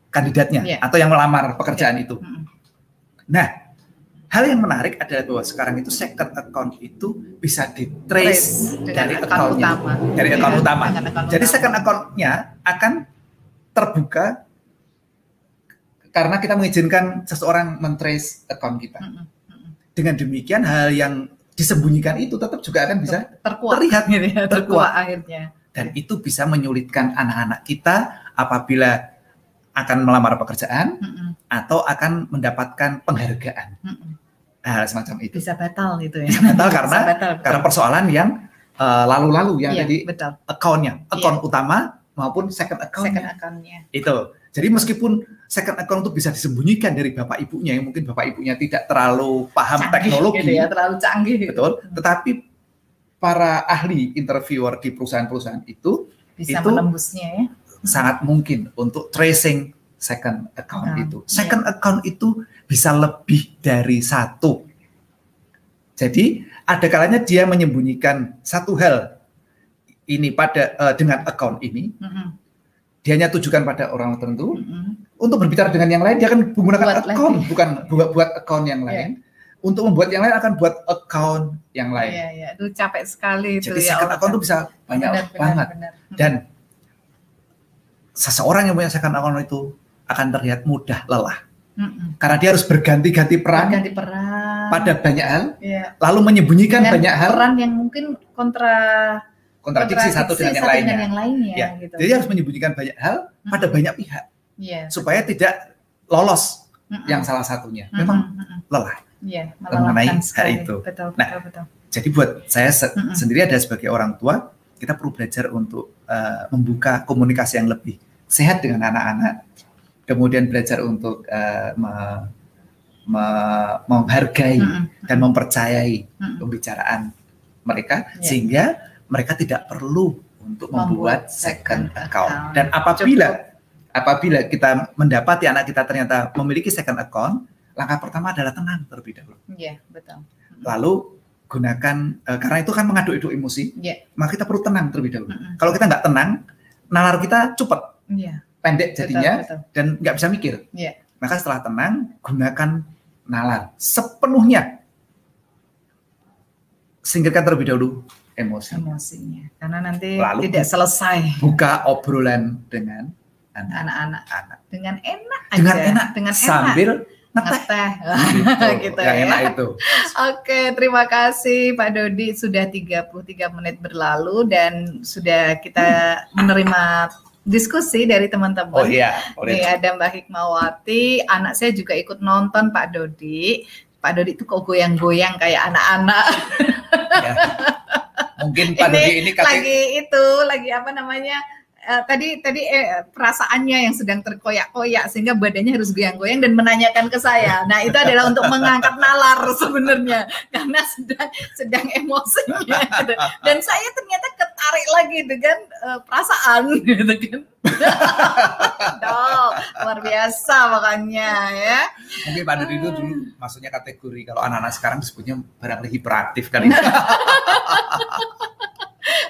kandidatnya yeah. atau yang melamar pekerjaan yeah. itu. Mm. Nah, hal yang menarik adalah bahwa sekarang itu second account itu bisa di trace dari account utama. dari account yeah. utama. Account Jadi second accountnya akan terbuka karena kita mengizinkan seseorang mentrace account kita. Mm -hmm. Dengan demikian hal yang disembunyikan itu tetap juga akan bisa terkuat, terlihat gitu ya, terkuat, terkuat akhirnya. Dan itu bisa menyulitkan anak-anak kita apabila akan melamar pekerjaan mm -mm. atau akan mendapatkan penghargaan. Mm -mm. Hal semacam itu. Bisa batal gitu ya. Bisa batal karena bisa batal, karena persoalan yang eh, lalu-lalu uh, yang iya, jadi betul. accountnya, account iya. utama maupun second account. Second accountnya. Itu. Jadi meskipun second account itu bisa disembunyikan dari bapak ibunya yang mungkin bapak ibunya tidak terlalu paham canggih, teknologi, gitu ya, terlalu canggih. Betul. Tetapi para ahli interviewer di perusahaan-perusahaan itu bisa itu menembusnya ya. Sangat mungkin untuk tracing second account nah, itu. Second iya. account itu bisa lebih dari satu. Jadi ada kalanya dia menyembunyikan satu hal ini pada uh, dengan account ini. Mm -hmm dianya tujukan pada orang tertentu mm-hmm. Untuk berbicara dengan yang lain dia akan menggunakan buat account lagi. bukan buat buat account yang iya. lain yeah. untuk membuat yang lain akan buat account yang lain. Iya, iya. Itu capek sekali Jadi itu ya. second account itu bisa banyak benar, banget. Benar, benar. Dan seseorang yang punya second account itu akan terlihat mudah lelah. Mm-mm. Karena dia harus berganti-ganti peran, berganti peran pada banyak hal, yeah. lalu menyembunyikan Dan banyak hal. Peran yang mungkin kontra kontradiksi, satu dengan yang lainnya. Dengan yang lainnya ya. gitu. Jadi harus menyembunyikan banyak hal hmm. pada banyak pihak. Yeah. Supaya tidak lolos hmm. yang salah satunya. Memang hmm. lelah. Yeah, mengenai hal itu. Betul, nah, betul, betul. jadi buat saya se hmm. sendiri ada sebagai orang tua, kita perlu belajar untuk uh, membuka komunikasi yang lebih sehat dengan anak-anak. Kemudian belajar untuk uh, me me menghargai mm -hmm. dan mempercayai mm -hmm. pembicaraan mereka yeah. sehingga mereka tidak perlu untuk membuat, second account. account. Dan apabila Cukup. Apabila kita mendapati anak kita ternyata memiliki second account, langkah pertama adalah tenang terlebih dahulu. Iya, betul. Lalu gunakan uh, karena itu kan mengaduk-aduk emosi, yeah. maka kita perlu tenang terlebih dahulu. Mm -hmm. Kalau kita nggak tenang, nalar kita cepat, yeah. pendek jadinya, betul, betul. dan nggak bisa mikir. Yeah. Maka setelah tenang, gunakan nalar sepenuhnya. Singkirkan terlebih dahulu emosi. Emosinya. Karena nanti Lalu tidak selesai. Buka obrolan dengan anak-anak. Dengan enak aja. Dengan enak. Dengan enak. Sambil ngeteh. Gitu, gitu ya. enak itu. Oke, terima kasih Pak Dodi. Sudah 33 menit berlalu dan sudah kita hmm. menerima diskusi dari teman-teman. Oh iya, Nih ada Mbak Hikmawati, anak saya juga ikut nonton Pak Dodi. Pak Dodi itu kok goyang-goyang kayak anak-anak. Ya. Mungkin Pak Dodi ini kaki... lagi itu lagi apa namanya? Uh, tadi tadi eh, perasaannya yang sedang terkoyak-koyak sehingga badannya harus goyang-goyang dan menanyakan ke saya. Nah itu adalah untuk mengangkat nalar sebenarnya karena sedang sedang emosinya. Gitu. Dan saya ternyata ketarik lagi dengan uh, perasaan gitu kan. Dol, luar biasa makanya ya. Mungkin Dodi itu dulu maksudnya kategori kalau anak-anak sekarang disebutnya barangkali hiperaktif kali.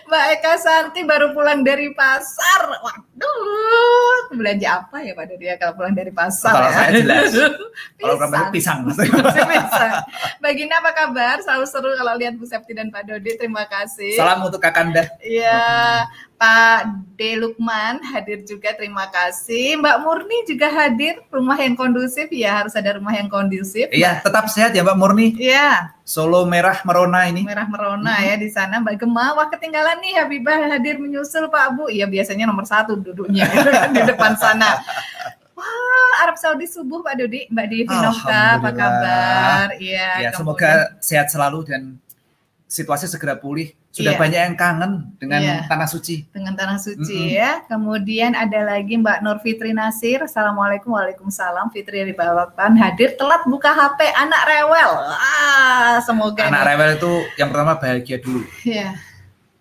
Mbak Eka Santi baru pulang dari pasar. Waduh, belanja apa ya Pak Dodi ya kalau pulang dari pasar kalau ya? saya jelas. kalau pulang pisang. pisang. Mbak Gina apa kabar? Selalu seru kalau lihat Bu Septi dan Pak Dodi. Terima kasih. Salam untuk Kakanda. Iya. Pak D. Lukman hadir juga, terima kasih. Mbak Murni juga hadir, rumah yang kondusif, ya harus ada rumah yang kondusif. Iya, tetap sehat ya Mbak Murni. Iya. Solo merah merona ini. Merah merona hmm. ya di sana. Mbak Gema, wah ketinggalan nih Habibah hadir menyusul Pak Bu. Iya biasanya nomor satu duduknya di depan sana. Wah, Arab Saudi subuh Pak Dodi, Mbak Devi Nokta, apa kabar? Iya. Ya, semoga sehat selalu dan situasi segera pulih sudah iya. banyak yang kangen dengan iya. tanah suci. Dengan tanah suci mm -hmm. ya. Kemudian ada lagi Mbak Nur Fitri Nasir. Assalamualaikum, waalaikumsalam. Fitri di Bawakan hadir telat buka HP anak rewel. Ah, semoga. Anak nih. rewel itu yang pertama bahagia dulu. Iya.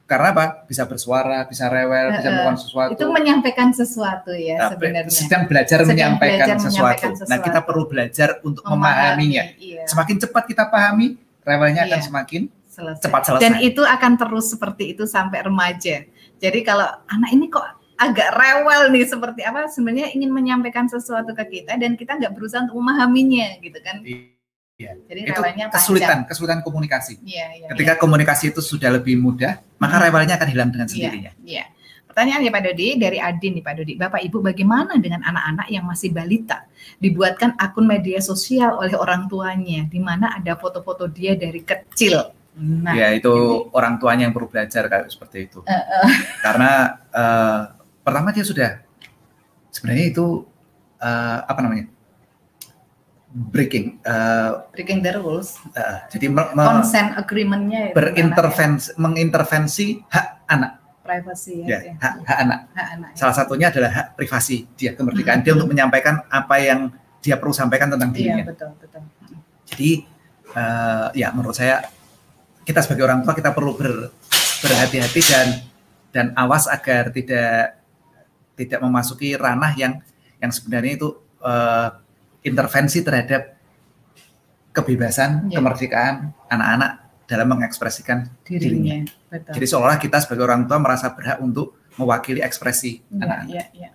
Karena apa? Bisa bersuara, bisa rewel, uh, bisa melakukan sesuatu. Itu menyampaikan sesuatu ya Tapi, sebenarnya. Sedang belajar, sedang menyampaikan, belajar sesuatu. menyampaikan sesuatu. Nah, kita perlu belajar untuk memahami, memahaminya. Iya. Semakin cepat kita pahami, rewelnya iya. akan semakin selesai. cepat selesai. Dan itu akan terus seperti itu sampai remaja. Jadi kalau anak ini kok agak rewel nih seperti apa sebenarnya ingin menyampaikan sesuatu ke kita dan kita nggak berusaha untuk memahaminya gitu kan. Iya. Jadi itu kesulitan, panjang. kesulitan komunikasi. Iya, iya, Ketika iya. komunikasi itu sudah lebih mudah, maka hmm. rewelnya akan hilang dengan iya, sendirinya. Iya. pertanyaan ya Pak Dodi dari Adin nih Pak Dodi. Bapak Ibu bagaimana dengan anak-anak yang masih balita dibuatkan akun media sosial oleh orang tuanya di mana ada foto-foto dia dari kecil. Nah, ya itu jadi, orang tuanya yang perlu belajar kayak seperti itu. Uh, uh. Karena uh, pertama dia sudah sebenarnya itu uh, apa namanya? breaking uh, breaking the rules. Uh, jadi consent agreementnya berintervensi mengintervensi hak anak. Privasi ya. ya hak, hak anak. Hak anak. Ya. Salah satunya adalah hak privasi dia kemerdekaan hmm. dia untuk menyampaikan apa yang dia perlu sampaikan tentang iya, dirinya. Iya betul betul. Jadi uh, ya menurut saya kita sebagai orang tua kita perlu ber, berhati-hati dan dan awas agar tidak tidak memasuki ranah yang yang sebenarnya itu uh, intervensi terhadap kebebasan, ya. kemerdekaan anak-anak dalam mengekspresikan dirinya. dirinya. Betul. Jadi seolah kita sebagai orang tua merasa berhak untuk mewakili ekspresi ya, anak-anak. Ya, ya.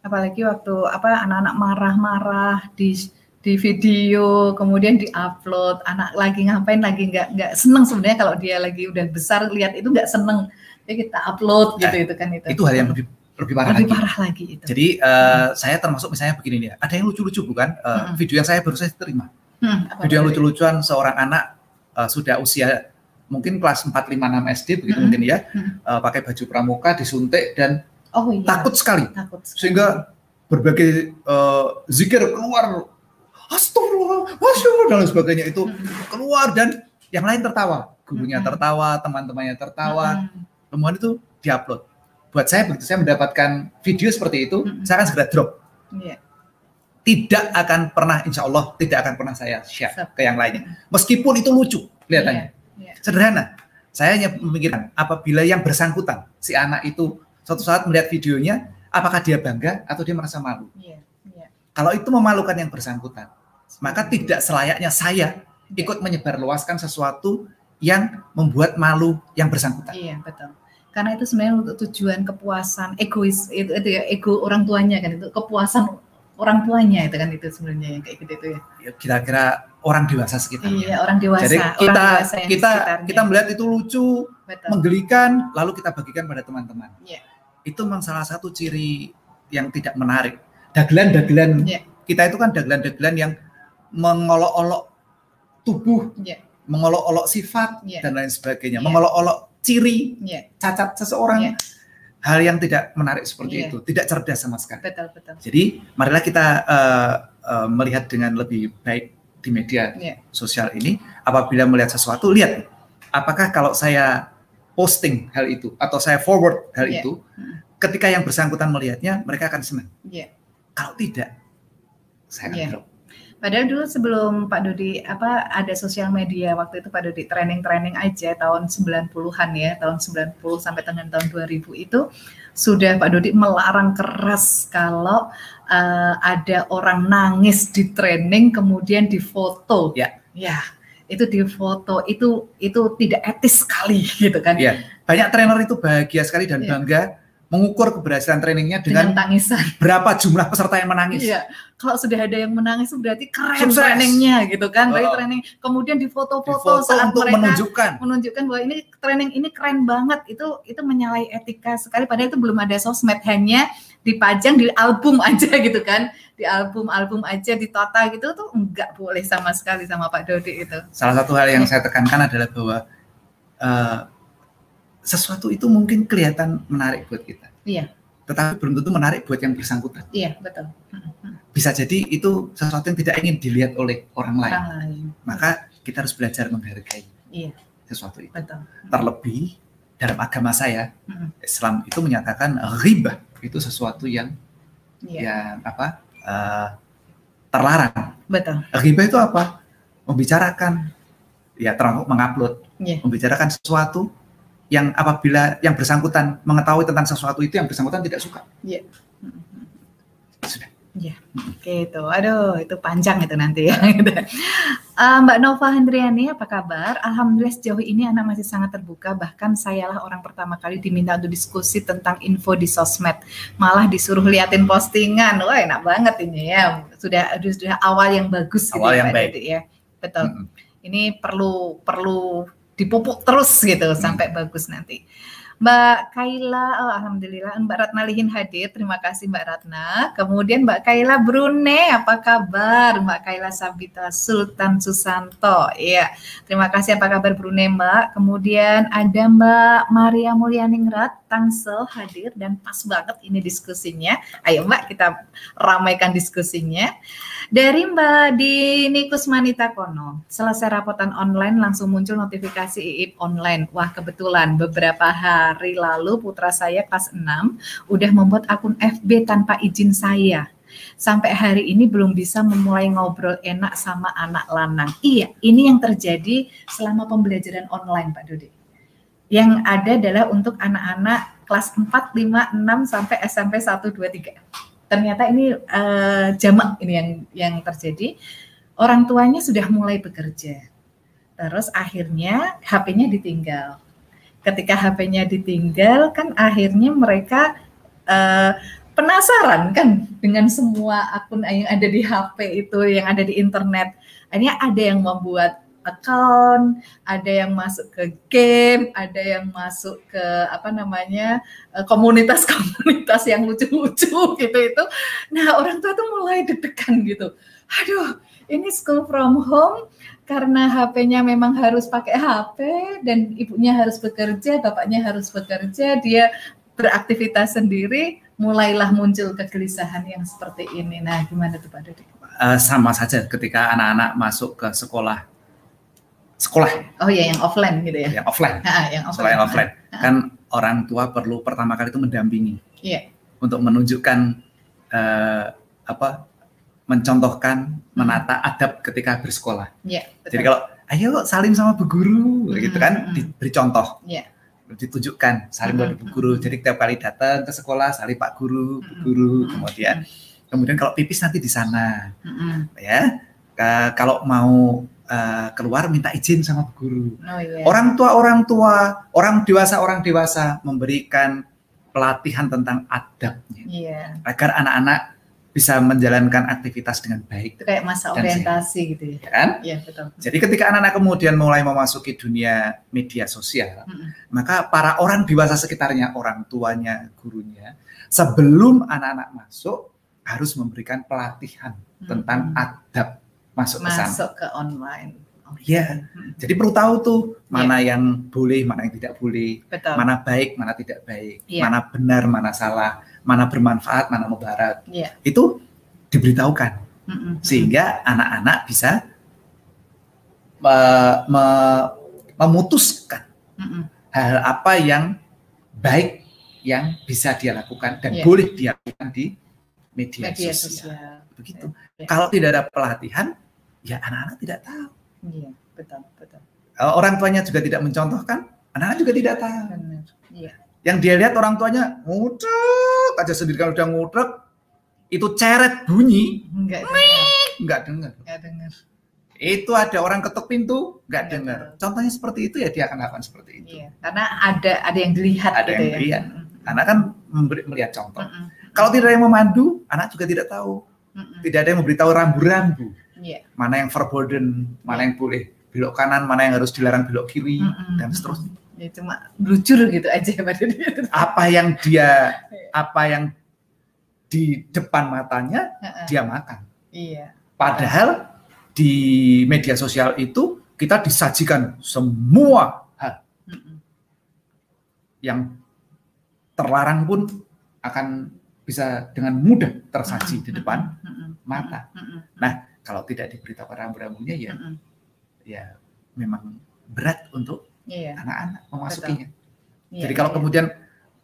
Apalagi waktu apa anak-anak marah-marah di di video kemudian diupload anak lagi ngapain lagi nggak nggak seneng sebenarnya kalau dia lagi udah besar lihat itu nggak seneng ya kita upload gitu nah, itu kan itu itu hal yang lebih lebih parah lebih lagi. parah lagi itu. Jadi uh, hmm. saya termasuk misalnya begini nih, ada yang lucu-lucu bukan? Uh, hmm. Video yang saya baru saya terima. Hmm, video yang lucu-lucuan seorang anak uh, sudah usia mungkin kelas 4, 5, 6 SD begitu hmm. mungkin ya, hmm. uh, pakai baju pramuka, disuntik dan oh, iya. takut sekali. Takut sekali. Sehingga berbagai uh, zikir keluar astagfirullah, masya Allah dan sebagainya itu keluar dan yang lain tertawa, gurunya tertawa, teman-temannya tertawa, temuan itu diupload buat saya begitu saya mendapatkan video seperti itu, saya akan segera drop. Yeah. Tidak akan pernah, insya Allah tidak akan pernah saya share ke yang lainnya. Meskipun itu lucu kelihatannya, yeah. Yeah. sederhana. Saya hanya memikirkan apabila yang bersangkutan si anak itu suatu saat melihat videonya, apakah dia bangga atau dia merasa malu? Kalau itu memalukan yang bersangkutan, maka tidak selayaknya saya ikut menyebarluaskan sesuatu yang membuat malu yang bersangkutan. Iya betul karena itu sebenarnya untuk tujuan kepuasan egois itu, itu ya ego orang tuanya kan itu kepuasan orang tuanya itu kan itu sebenarnya yang kayak gitu itu ya. ya kira-kira orang dewasa sekitarnya. Iya, orang dewasa. Jadi kita orang dewasa kita kita melihat itu lucu, Betul. menggelikan, lalu kita bagikan pada teman-teman. Iya. Itu memang salah satu ciri yang tidak menarik. Dagelan-dagelan iya. kita itu kan dagelan-dagelan yang mengolok-olok tubuh, iya. mengolok-olok sifat iya. dan lain sebagainya, iya. mengolok-olok ciri yeah. cacat seseorang. Yeah. Hal yang tidak menarik seperti yeah. itu, tidak cerdas sama sekali. Betul, betul. Jadi, marilah kita uh, uh, melihat dengan lebih baik di media yeah. sosial ini. Apabila melihat sesuatu, lihat apakah kalau saya posting hal itu atau saya forward hal yeah. itu, ketika yang bersangkutan melihatnya, mereka akan senang. Yeah. Kalau tidak, saya akan yeah. drop. Padahal dulu sebelum Pak Dodi apa ada sosial media waktu itu Pak Dodi training-training aja tahun 90-an ya, tahun 90 sampai dengan tahun 2000 itu sudah Pak Dodi melarang keras kalau uh, ada orang nangis di training kemudian difoto. Ya. Ya. Itu difoto itu itu tidak etis sekali gitu kan. Ya. Banyak trainer itu bahagia sekali dan ya. bangga mengukur keberhasilan trainingnya dengan, dengan tangisan. Berapa jumlah peserta yang menangis? Iya. Kalau sudah ada yang menangis berarti keren Sukses. trainingnya gitu kan. Oh. training kemudian difoto-foto saat untuk mereka menunjukkan menunjukkan bahwa ini training ini keren banget. Itu itu menyalahi etika sekali padahal itu belum ada sosmed hanya dipajang di album aja gitu kan. Di album-album aja di total gitu tuh enggak boleh sama sekali sama Pak Dodi itu. Salah satu hal yang saya tekankan adalah bahwa uh, sesuatu itu mungkin kelihatan menarik buat kita. Iya. Tetapi belum tentu menarik buat yang bersangkutan. Iya, betul. Bisa jadi itu sesuatu yang tidak ingin dilihat oleh orang lain. Orang lain. Maka kita harus belajar menghargai iya. sesuatu itu. Betul. Terlebih dalam agama saya, Islam itu menyatakan riba itu sesuatu yang iya. yang apa? Uh, terlarang. Betul. Riba itu apa? Membicarakan ya termasuk mengupload, yeah. membicarakan sesuatu yang apabila yang bersangkutan mengetahui tentang sesuatu itu yang bersangkutan tidak suka. Iya. Sudah. Iya, oke itu. Aduh, itu panjang itu nanti ya. uh, Mbak Nova Hendriani, apa kabar? Alhamdulillah sejauh ini anak masih sangat terbuka. Bahkan sayalah orang pertama kali diminta untuk diskusi tentang info di sosmed. Malah disuruh liatin postingan. Wah, enak banget ini ya. Sudah sudah awal yang bagus gitu awal ya, yang baik. ya. Betul. Mm -hmm. Ini perlu perlu dipupuk terus gitu hmm. sampai bagus nanti. Mbak Kaila, oh, alhamdulillah Mbak Ratna Lihin hadir. Terima kasih Mbak Ratna. Kemudian Mbak Kaila Brunei, apa kabar? Mbak Kaila Sabita Sultan Susanto. Iya. Terima kasih apa kabar Brunei, Mbak. Kemudian ada Mbak Maria Mulyaningrat Tangsel hadir dan pas banget ini diskusinya. Ayo Mbak, kita ramaikan diskusinya. Dari Mbak Dini Kusmanita Kono, selesai rapotan online langsung muncul notifikasi IIP online. Wah, kebetulan beberapa hari lalu putra saya kelas 6 udah membuat akun FB tanpa izin saya. Sampai hari ini belum bisa memulai ngobrol enak sama anak lanang. Iya, ini yang terjadi selama pembelajaran online, Pak Dodi. Yang ada adalah untuk anak-anak kelas 4, 5, 6 sampai SMP 1 2 3 ternyata ini uh, jamak ini yang yang terjadi. Orang tuanya sudah mulai bekerja. Terus akhirnya HP-nya ditinggal. Ketika HP-nya ditinggal kan akhirnya mereka uh, penasaran kan dengan semua akun yang ada di HP itu yang ada di internet. Akhirnya ada yang membuat account, ada yang masuk ke game, ada yang masuk ke apa namanya eh, komunitas-komunitas yang lucu-lucu gitu itu. Nah orang tua tuh mulai deg-degan gitu. Aduh, ini school from home karena HP-nya memang harus pakai HP dan ibunya harus bekerja, bapaknya harus bekerja, dia beraktivitas sendiri, mulailah muncul kegelisahan yang seperti ini. Nah, gimana tuh Pak Dodi? Uh, sama saja ketika anak-anak masuk ke sekolah sekolah. Oh iya, yang offline gitu ya? Yang offline. Ha, yang offline. Sekolah yang offline. Ha. Kan orang tua perlu pertama kali itu mendampingi. Iya. Untuk menunjukkan uh, apa? Mencontohkan, hmm. menata adab ketika bersekolah. Iya. Jadi kalau ayo salim sama bu guru, hmm. gitu kan, hmm. diberi contoh. Iya ditunjukkan salim hmm. bu guru. Jadi tiap kali datang ke sekolah salim pak guru, bu hmm. guru, kemudian kemudian kalau pipis nanti di sana, hmm. ya. Kalau mau uh, keluar minta izin sama guru. Oh, yeah. Orang tua orang tua, orang dewasa orang dewasa memberikan pelatihan tentang adabnya yeah. agar anak-anak bisa menjalankan aktivitas dengan baik. Itu kayak masa orientasi gitu ya. Kan? Iya, betul. Jadi ketika anak-anak kemudian mulai memasuki dunia media sosial, hmm. maka para orang dewasa sekitarnya, orang tuanya, gurunya, sebelum anak-anak masuk harus memberikan pelatihan hmm. tentang adab masuk, masuk ke ke online. Iya, hmm. jadi perlu tahu tuh mana yeah. yang boleh, mana yang tidak boleh, Betul. mana baik, mana tidak baik, yeah. mana benar, mana salah, mana bermanfaat, mana mudarat. Yeah. Itu diberitahukan mm -mm. sehingga anak-anak bisa me me memutuskan mm -mm. hal apa yang baik yang bisa dia lakukan dan yeah. boleh dia lakukan di media, media sosial. sosial. Begitu. Yeah. Kalau tidak ada pelatihan, ya anak-anak tidak tahu. Iya, betul, betul. Kalau orang tuanya juga tidak mencontohkan, anak-anak juga tidak tahu. Benar. Iya. Yang dia lihat orang tuanya ngutrek aja sendiri kalau udah ngutrek itu ceret bunyi, enggak dengar. Enggak dengar. Enggak dengar. Itu ada orang ketuk pintu, enggak dengar. Contohnya seperti itu ya dia akan lakukan seperti itu. Iya, karena ada ada yang dilihat ada gitu yang ya. dilihat. Anak kan memberi, melihat contoh. Mm -mm. Kalau tidak ada yang memandu, anak juga tidak tahu. Mm -mm. Tidak ada yang memberitahu rambu-rambu yeah. mana yang forbidden, mana yang boleh belok kanan, mana yang harus dilarang belok kiri, mm -hmm. dan seterusnya. Ya cuma lucu gitu aja pada dia. Apa yang dia, apa yang di depan matanya uh -uh. dia makan. Iya. Padahal di media sosial itu kita disajikan semua hal mm -mm. yang terlarang pun akan bisa dengan mudah tersaji mm -mm. di depan mm -mm. mata. Nah, kalau tidak diberitahu rambu-rambunya ya mm -hmm. ya memang berat untuk iya. anak-anak yeah. memasukinya. Yeah, Jadi kalau yeah. kemudian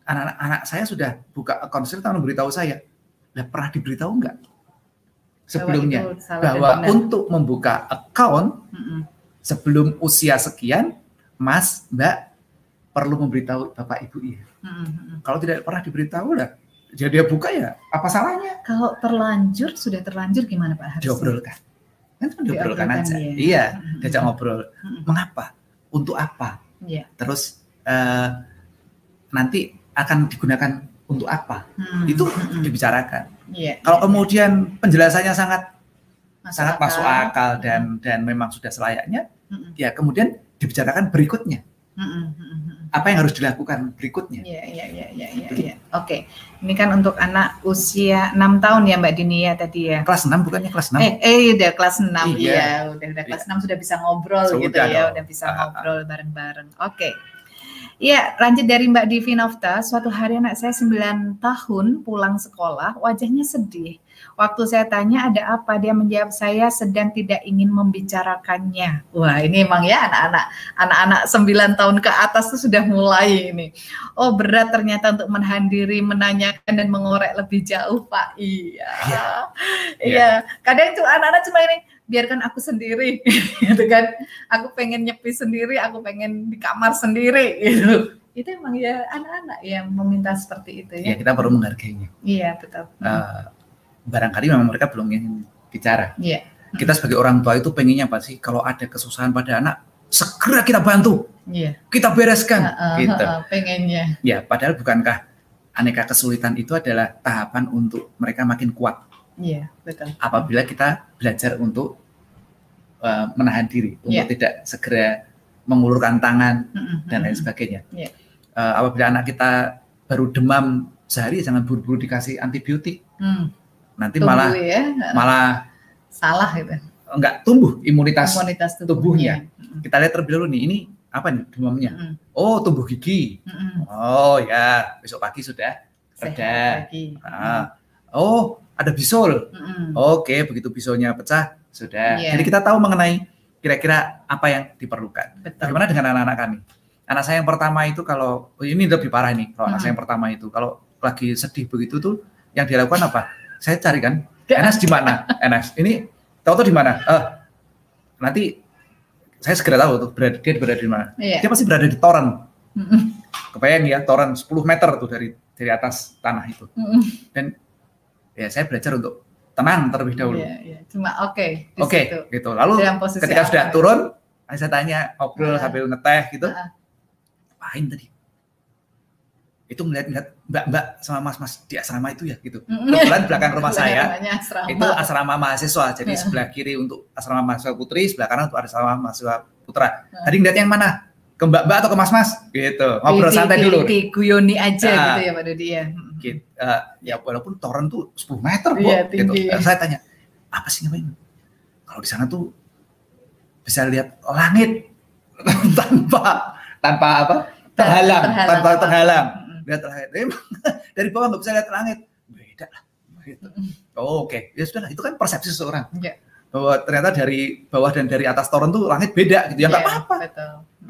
anak-anak saya sudah buka akun tanpa memberitahu saya, lah pernah diberitahu enggak sebelumnya bahwa untuk membuka account mm -hmm. sebelum usia sekian, Mas, Mbak perlu memberitahu Bapak Ibu ya. Mm -hmm. Kalau tidak pernah diberitahu lah jadi dia buka ya apa salahnya? Kalau terlanjur sudah terlanjur gimana Pak Harus? Diobrolkan. Kan cuma diobrolkan aja. Ya. Iya, hmm. diajak ngobrol. Hmm. Mengapa? Untuk apa? Iya. Terus uh, nanti akan digunakan untuk apa? Hmm. Itu dibicarakan. Iya. Kalau kemudian penjelasannya sangat masuk sangat akal. masuk akal dan hmm. dan memang sudah selayaknya, hmm. ya kemudian dibicarakan berikutnya. Apa yang harus dilakukan berikutnya? Iya, iya, iya, iya, iya. Ya. Oke. Ini kan untuk anak usia 6 tahun ya Mbak Dini ya tadi ya. Kelas 6 bukannya kelas 6? Eh, eh udah kelas 6. Iya, iya udah udah kelas iya. 6 sudah bisa ngobrol so, gitu ya, dong. udah bisa ngobrol bareng-bareng. Oke. Iya, lanjut dari Mbak Divi Nofta. Suatu hari anak saya 9 tahun pulang sekolah, wajahnya sedih. Waktu saya tanya ada apa, dia menjawab saya sedang tidak ingin membicarakannya. Wah, ini emang ya anak-anak anak-anak 9 tahun ke atas tuh sudah mulai ini. Oh, berat ternyata untuk menahan diri, menanyakan dan mengorek lebih jauh, Pak. Iya. Iya. iya. Kadang tuh anak-anak cuma ini biarkan aku sendiri gitu kan aku pengen nyepi sendiri aku pengen di kamar sendiri gitu itu emang ya anak-anak yang meminta seperti itu ya, ya kita perlu menghargainya iya betul uh, barangkali memang mereka belum ingin bicara iya kita sebagai orang tua itu pengennya apa sih kalau ada kesusahan pada anak segera kita bantu iya kita bereskan uh, uh, gitu uh, pengennya ya padahal bukankah aneka kesulitan itu adalah tahapan untuk mereka makin kuat Iya, betul. Apabila kita belajar untuk uh, menahan diri, untuk yeah. tidak segera mengulurkan tangan mm-hmm. dan lain sebagainya. Yeah. Iya. Uh, apabila anak kita baru demam sehari, jangan buru-buru dikasih antibiotik. Mm. Nanti Tunggu malah ya. malah salah gitu. Enggak tumbuh imunitas, imunitas tubuhnya. tubuhnya. Kita lihat terlebih dahulu nih, ini apa nih demamnya? Mm-hmm. Oh, tumbuh gigi. Mm-hmm. Oh ya, besok pagi sudah reda. Ah. Oh, ada bisul. Oke, begitu bisulnya pecah, sudah. Yeah. Jadi kita tahu mengenai kira-kira apa yang diperlukan. Betul. Bagaimana dengan anak-anak kami? Anak saya yang pertama itu kalau oh ini lebih parah nih. Kalau mm-hmm. anak saya yang pertama itu kalau lagi sedih begitu tuh yang dilakukan apa? Saya cari kan, Enas di mana? Enas, ini tahu tuh di mana? Uh, nanti saya segera tahu tuh berada dia berada di mana. Yeah. Dia pasti berada di toren. Mm-hmm. Kebayang ya, toren 10 meter tuh dari dari atas tanah itu. Mm-hmm. Dan ya saya belajar untuk tenang terlebih dahulu. Iya, iya. Cuma oke. Okay, oke, okay, gitu. Lalu ketika sudah turun, saya tanya ngobrol uh, sambil ngeteh gitu. Uh, Apain tadi? Itu melihat-lihat mbak-mbak sama mas-mas di asrama itu ya gitu. Kebetulan belakang rumah saya asrama. itu asrama mahasiswa. Jadi yeah. sebelah kiri untuk asrama mahasiswa putri, sebelah kanan untuk asrama mahasiswa putra. Uh. Tadi ngeliat yang mana? Ke mbak-mbak atau ke mas-mas? Gitu. Ngobrol di, santai di, dulu. Di, guyoni aja nah, gitu ya Pak Dodi ya gitu. Uh, ya walaupun toren tuh 10 meter kok iya, gitu. Uh, saya tanya, apa sih ngapain? Kalau di sana tuh bisa lihat langit tanpa tanpa apa? terhalang, terhalang tanpa terhalang. Lihat langit. Emang dari bawah nggak bisa lihat langit. Beda lah. Gitu. Oh, Oke, okay. ya sudah itu kan persepsi seseorang. Yeah. Bahwa ternyata dari bawah dan dari atas toren tuh langit beda gitu. Ya nggak yeah, apa-apa.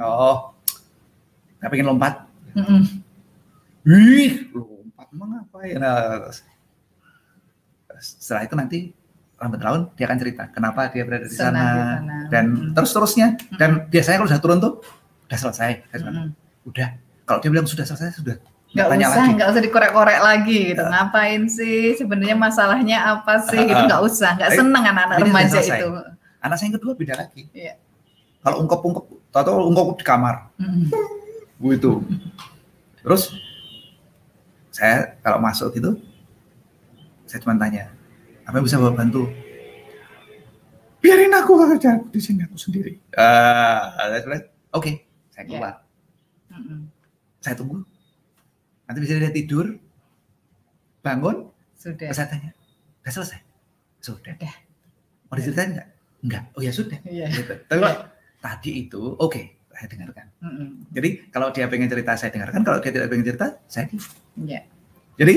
Oh, nggak pengen lompat. Mm -mm. Wih, emang ngapain nah, setelah itu nanti lambat laun dia akan cerita kenapa dia berada di sana, di sana. dan hmm. terus terusnya dan biasanya kalau sudah turun tuh udah selesai hmm. udah kalau dia bilang sudah selesai sudah nggak usah lagi. nggak usah dikorek-korek lagi gitu. Uh, ngapain sih? Sebenarnya masalahnya apa sih? Uh, gitu nggak usah nggak seneng anak-anak remaja itu. Anak saya yang kedua beda lagi. Yeah. kalau ungkep-ungkep atau ungkep di kamar. Mm. itu. Terus saya kalau masuk gitu saya cuma tanya apa yang bisa bapak bantu? Biarin aku kerja di sini aku sendiri. Uh, oke okay, saya keluar. Yeah. mm -hmm. saya tunggu nanti bisa dia tidur bangun sudah saya tanya udah selesai sudah deh mau diceritain nggak enggak oh ya sudah yeah. gitu. tapi yeah. tadi itu oke okay, saya dengarkan. Mm -hmm. Jadi kalau dia pengen cerita saya dengarkan, kalau dia tidak pengen cerita saya di. Yeah. Jadi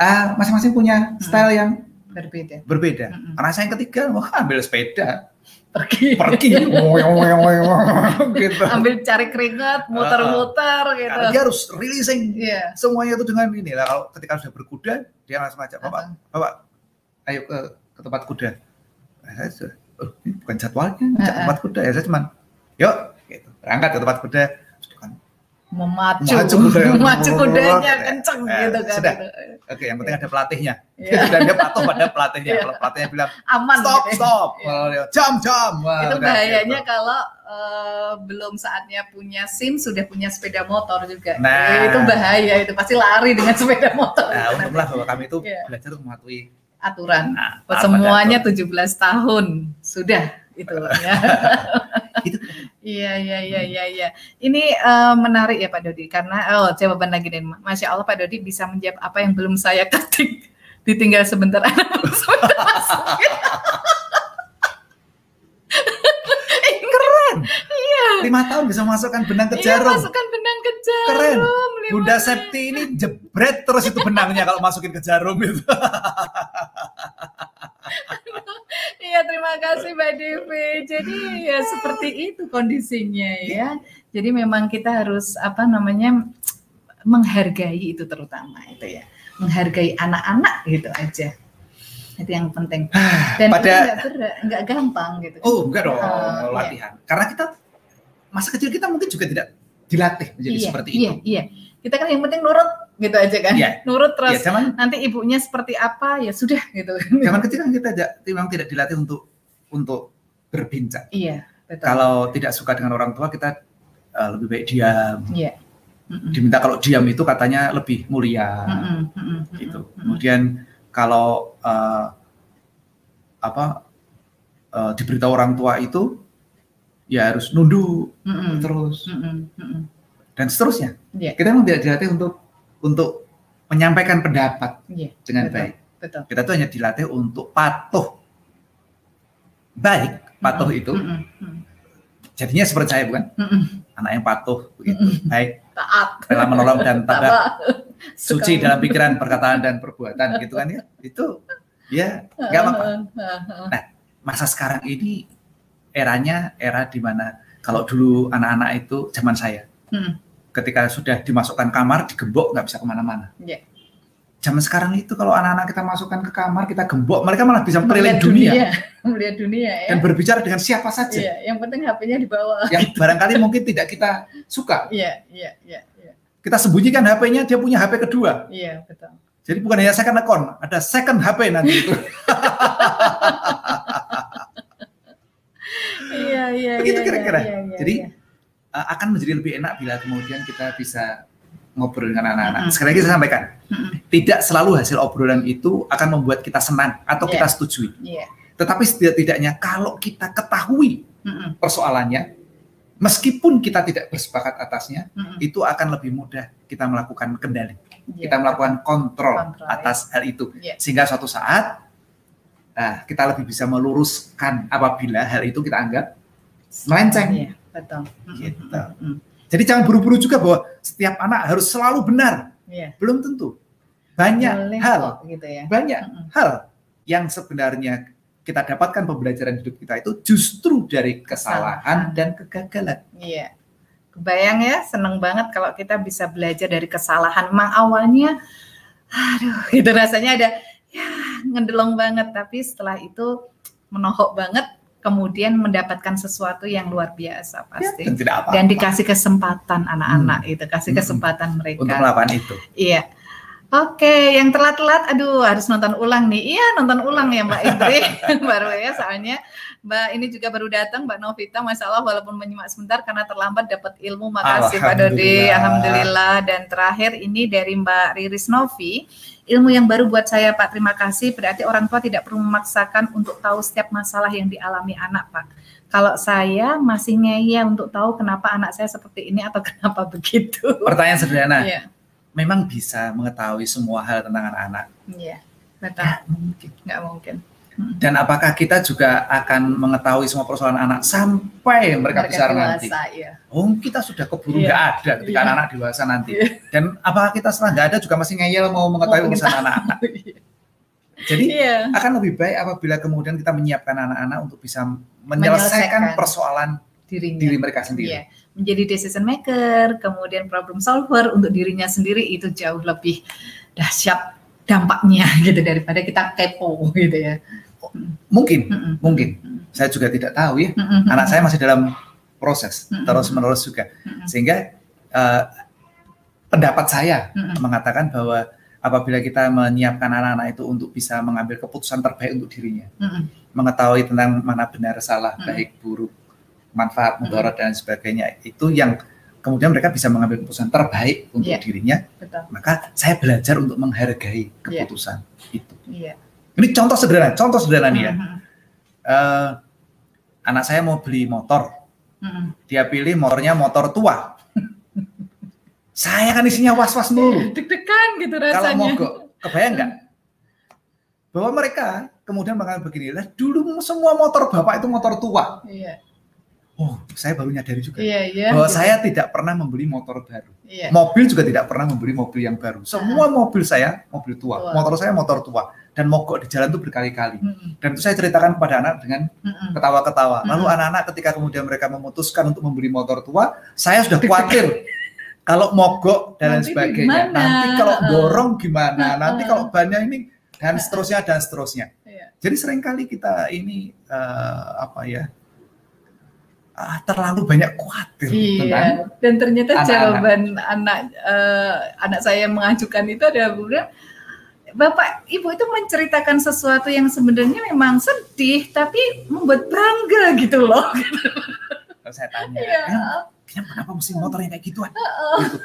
uh, masing-masing punya mm. style yang berbeda. Berbeda. Mm -hmm. Karena saya yang ketiga, wah ambil sepeda. Pergi. Pergi. gitu. Ambil cari keringat, muter-muter uh, gitu. Dia harus releasing yeah. semuanya itu dengan ini lah. Kalau ketika sudah berkuda, dia langsung ajak, Bapak, uh -huh. Bapak, ayo ke, ke tempat kuda. Nah, saya sudah, oh, ini bukan jadwalnya, uh -huh. tempat kuda ya. Saya cuma, yuk berangkat ke tempat kuda memacu. Memacu, memacu kudanya kenceng eh, gitu kan. sudah. oke yang penting ada pelatihnya. Yeah. dan dia patuh pada pelatihnya. Yeah. kalau pelatihnya bilang aman stop gitu. stop. Yeah. jam jam. Wah, itu bahayanya gitu. kalau uh, belum saatnya punya sim sudah punya sepeda motor juga. Nah. Itu bahaya itu. Pasti lari dengan sepeda motor. Nah untunglah bahwa kami itu yeah. belajar untuk mematuhi aturan. Nah, semuanya 17 tahun. Sudah itu. ya gitu. Iya iya iya iya iya. Ini uh, menarik ya Pak Dodi karena oh jawaban lagi nih Masya Allah Pak Dodi bisa menjawab apa yang belum saya ketik. Ditinggal sebentar anak Keren. Iya. Lima tahun bisa masukkan benang ke iya, jarum. Iya, masukkan benang ke jarum. Keren. Bunda Septi ini jebret terus itu benangnya kalau masukin ke jarum itu. Iya terima kasih Mbak Devi. Jadi ya seperti itu kondisinya ya. Jadi memang kita harus apa namanya menghargai itu terutama itu ya. Menghargai anak-anak gitu aja. Itu yang penting. Dan Pada, itu enggak berat, enggak gampang gitu. Oh enggak dong uh, latihan. Iya. Karena kita masa kecil kita mungkin juga tidak dilatih menjadi iya, seperti iya, itu. Iya, iya. Kita kan yang penting nurut gitu aja kan. Yeah. Nurut terus yeah, zaman, nanti ibunya seperti apa ya sudah gitu. Zaman kecil kan kita tidak memang tidak dilatih untuk untuk berbincang. Iya, betul. Kalau tidak suka dengan orang tua kita uh, lebih baik diam. Iya. Mm -mm. Diminta kalau diam itu katanya lebih mulia. Mm -mm. Gitu. Kemudian kalau uh, apa uh, diberitahu orang tua itu ya harus nunduk mm -mm. terus. Mm -mm. Mm -mm. Dan seterusnya. Yeah. Kita memang tidak dilatih untuk untuk menyampaikan pendapat yeah, dengan betul, baik. Betul. Kita tuh hanya dilatih untuk patuh. Baik, patuh mm -hmm. itu. Mm -hmm. Jadinya seperti saya bukan? Mm -hmm. Anak yang patuh begitu. Mm. Baik. Taat. Rela menolong dan tabah. Suci dalam pikiran, perkataan dan perbuatan gitu kan ya. Itu ya nggak apa-apa. Nah, masa sekarang ini eranya era di mana kalau dulu anak-anak itu zaman saya. Hmm ketika sudah dimasukkan kamar digembok nggak bisa ke mana-mana. Yeah. Zaman sekarang itu kalau anak-anak kita masukkan ke kamar kita gembok mereka malah bisa melihat dunia, dunia, melihat dunia ya. dan berbicara dengan siapa saja. Yeah, yang penting HP-nya di bawah. Yang barangkali mungkin tidak kita suka. Iya, iya, iya. iya. Kita sembunyikan HP-nya, dia punya HP kedua. Iya, betul. Jadi bukan hanya second account, ada second HP nanti itu. Iya, iya, Begitu iya, kira-kira. Iya, iya, Jadi iya uh, akan menjadi lebih enak bila kemudian kita bisa ngobrol dengan anak-anak. Mm -hmm. Sekali lagi saya sampaikan, mm -hmm. tidak selalu hasil obrolan itu akan membuat kita senang atau yeah. kita setujui. Yeah. Tetapi setidak-tidaknya kalau kita ketahui mm -hmm. persoalannya, meskipun kita tidak bersepakat atasnya, mm -hmm. itu akan lebih mudah kita melakukan kendali, yeah. kita melakukan kontrol, kontrol atas ya. hal itu, yeah. sehingga suatu saat nah, kita lebih bisa meluruskan apabila hal itu kita anggap melenceng. Yeah Betul. Gitu. Mm-hmm. Jadi jangan buru-buru juga bahwa setiap anak harus selalu benar. Yeah. Belum tentu. Banyak Boleh hal, gitu ya. banyak mm-hmm. hal yang sebenarnya kita dapatkan pembelajaran hidup kita itu justru dari kesalahan, kesalahan. dan kegagalan. Iya. Kebayang ya, seneng banget kalau kita bisa belajar dari kesalahan. Memang awalnya, aduh, itu rasanya ada ya ngedelong banget, tapi setelah itu menohok banget kemudian mendapatkan sesuatu yang luar biasa pasti. Ya, dan, tidak apa -apa. dan dikasih kesempatan anak-anak hmm. itu, kasih kesempatan hmm. mereka. Untuk melakukan itu. Iya. Oke, yang telat-telat, aduh harus nonton ulang nih. Iya, nonton ulang ya Mbak Indri, baru ya soalnya Mbak ini juga baru datang Mbak Novita, masalah walaupun menyimak sebentar karena terlambat dapat ilmu. Makasih Pak Dodi, Alhamdulillah. Dan terakhir ini dari Mbak Riris Novi, ilmu yang baru buat saya Pak. Terima kasih. Berarti orang tua tidak perlu memaksakan untuk tahu setiap masalah yang dialami anak Pak. Kalau saya masih ngeyel untuk tahu kenapa anak saya seperti ini atau kenapa begitu. Pertanyaan sederhana. Yeah memang bisa mengetahui semua hal tentang anak-anak. Iya, betul. Mungkin. Nggak mungkin. Hmm. Dan apakah kita juga akan mengetahui semua persoalan anak sampai mereka, mereka besar dewasa, nanti? Iya. Oh, kita sudah keburu nggak iya. ada ketika iya. anak dewasa nanti. Iya. Dan apakah kita setelah nggak ada juga masih ngeyel mau mengetahui urusan anak-anak? Jadi iya. akan lebih baik apabila kemudian kita menyiapkan anak-anak untuk bisa menyelesaikan, menyelesaikan. persoalan Dirinya. diri mereka sendiri. Iya menjadi decision maker, kemudian problem solver untuk dirinya sendiri itu jauh lebih dahsyat dampaknya gitu daripada kita kepo gitu ya. Mungkin, mm -mm. mungkin. Saya juga tidak tahu ya. Mm -mm. Anak saya masih dalam proses mm -mm. terus menerus juga, mm -mm. sehingga uh, pendapat saya mm -mm. mengatakan bahwa apabila kita menyiapkan anak-anak itu untuk bisa mengambil keputusan terbaik untuk dirinya, mm -mm. mengetahui tentang mana benar salah, mm -mm. baik buruk, manfaat, mudarat dan sebagainya itu yang kemudian mereka bisa mengambil keputusan terbaik untuk yeah. dirinya. Betul. Maka saya belajar untuk menghargai iya. keputusan yeah. itu. Yeah. Ini contoh sederhana, contoh sederhana nih ya. Uh, anak saya mau beli motor, Hmm. Dia pilih motornya motor tua. Saya kan isinya was-was mulu. Deg-degan gitu rasanya. Kalau mogok, kebayang nggak? Bahwa mereka kemudian bakal begini lah. Dulu semua motor bapak itu motor tua. Iya. Oh, saya baru nyadari juga iya, iya, bahwa iya. saya tidak pernah membeli motor baru. Iya. Mobil juga tidak pernah membeli mobil yang baru. Semua mobil saya mobil tua, tua. motor saya motor tua dan mogok di jalan itu berkali-kali. Mm -hmm. Dan itu saya ceritakan kepada anak dengan ketawa-ketawa. Mm -hmm. Lalu anak-anak ketika kemudian mereka memutuskan untuk membeli motor tua, saya sudah khawatir kalau mogok dan lain sebagainya. Gimana? Nanti kalau dorong gimana? Nanti kalau bannya ini dan seterusnya dan seterusnya. Iya. Jadi sering kali kita ini uh, apa ya? uh, terlalu banyak khawatir iya. tentang dan ternyata anak -anak. jawaban anak uh, anak saya mengajukan itu adalah Bapak Ibu itu menceritakan sesuatu yang sebenarnya memang sedih tapi membuat bangga gitu loh. Kalau saya tanya, ya. eh, kenapa mesti motor yang kayak gituan? Uh, gitu.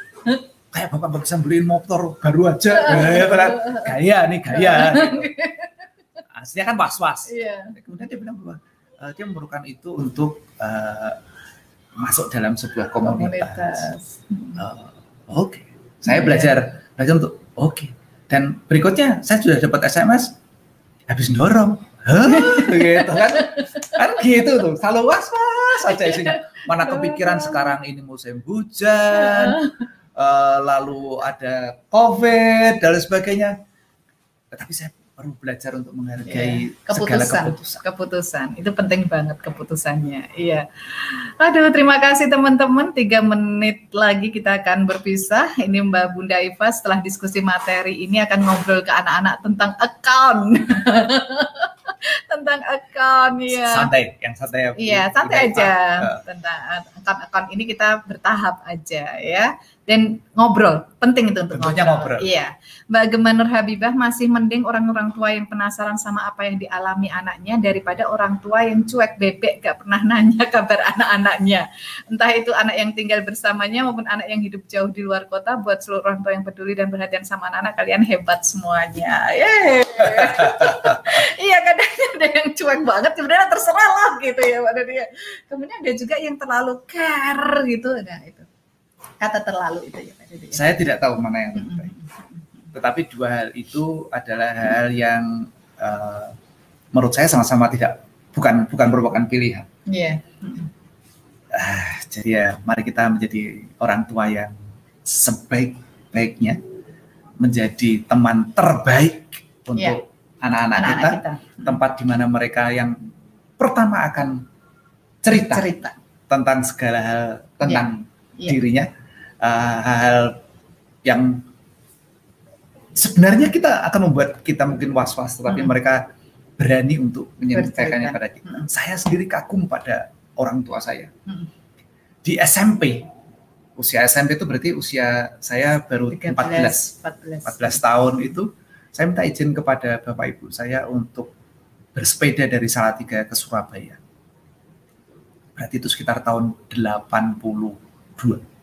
Kayak Bapak bisa beliin motor baru aja. Uh, uh, gaya nih, gaya. Aslinya kan was-was. Iya. Kemudian dia bilang bahwa uh, dia memerlukan itu untuk uh, masuk dalam sebuah komunitas. komunitas. Uh, oke, okay. saya yeah. belajar belajar untuk oke. Okay. Dan berikutnya saya sudah dapat SMS habis dorong. Gitu kan? Kan gitu tuh selalu was was aja isinya. Mana kepikiran sekarang ini musim hujan uh, lalu ada covid dan sebagainya. Tapi saya perlu belajar untuk menghargai yeah. keputusan, segala keputusan. Keputusan itu penting banget keputusannya. Iya. Aduh, terima kasih teman-teman. Tiga menit lagi kita akan berpisah. Ini Mbak Bunda Iva setelah diskusi materi ini akan ngobrol ke anak-anak tentang account. tentang account ya. Santai, yang santai. Iya, santai aja. Tentang account-account ini kita bertahap aja ya dan ngobrol penting itu untuk Tentunya ngobrol. ngobrol. Iya, Mbak Gemma Nur Habibah masih mending orang-orang tua yang penasaran sama apa yang dialami anaknya daripada orang tua yang cuek bebek gak pernah nanya kabar anak-anaknya. Entah itu anak yang tinggal bersamanya maupun anak yang hidup jauh di luar kota. Buat seluruh orang tua yang peduli dan perhatian sama anak-anak kalian hebat semuanya. Iya kadang ada yang cuek banget sebenarnya terserah lah gitu ya Mbak Nadia. Kemudian ada juga yang terlalu care gitu. Nah itu kata terlalu itu ya Pak ya? Saya tidak tahu mana yang lebih baik. Tetapi dua hal itu adalah hal yang uh, menurut saya sama-sama tidak bukan bukan merupakan pilihan. Iya. Yeah. Uh, jadi ya mari kita menjadi orang tua yang sebaik-baiknya menjadi teman terbaik untuk yeah. anak-anak kita, kita, tempat di mana mereka yang pertama akan cerita, cerita. tentang segala hal tentang yeah. Yeah. dirinya uh, hal-hal yang sebenarnya kita akan membuat kita mungkin was-was, tetapi hmm. mereka berani untuk menyampaikannya pada kita. Hmm. Saya sendiri kagum pada orang tua saya. Hmm. Di SMP, usia SMP itu berarti usia saya baru 13, 14, 14. 14 tahun itu, saya minta izin kepada Bapak Ibu saya untuk bersepeda dari Salatiga ke Surabaya. Berarti itu sekitar tahun 82.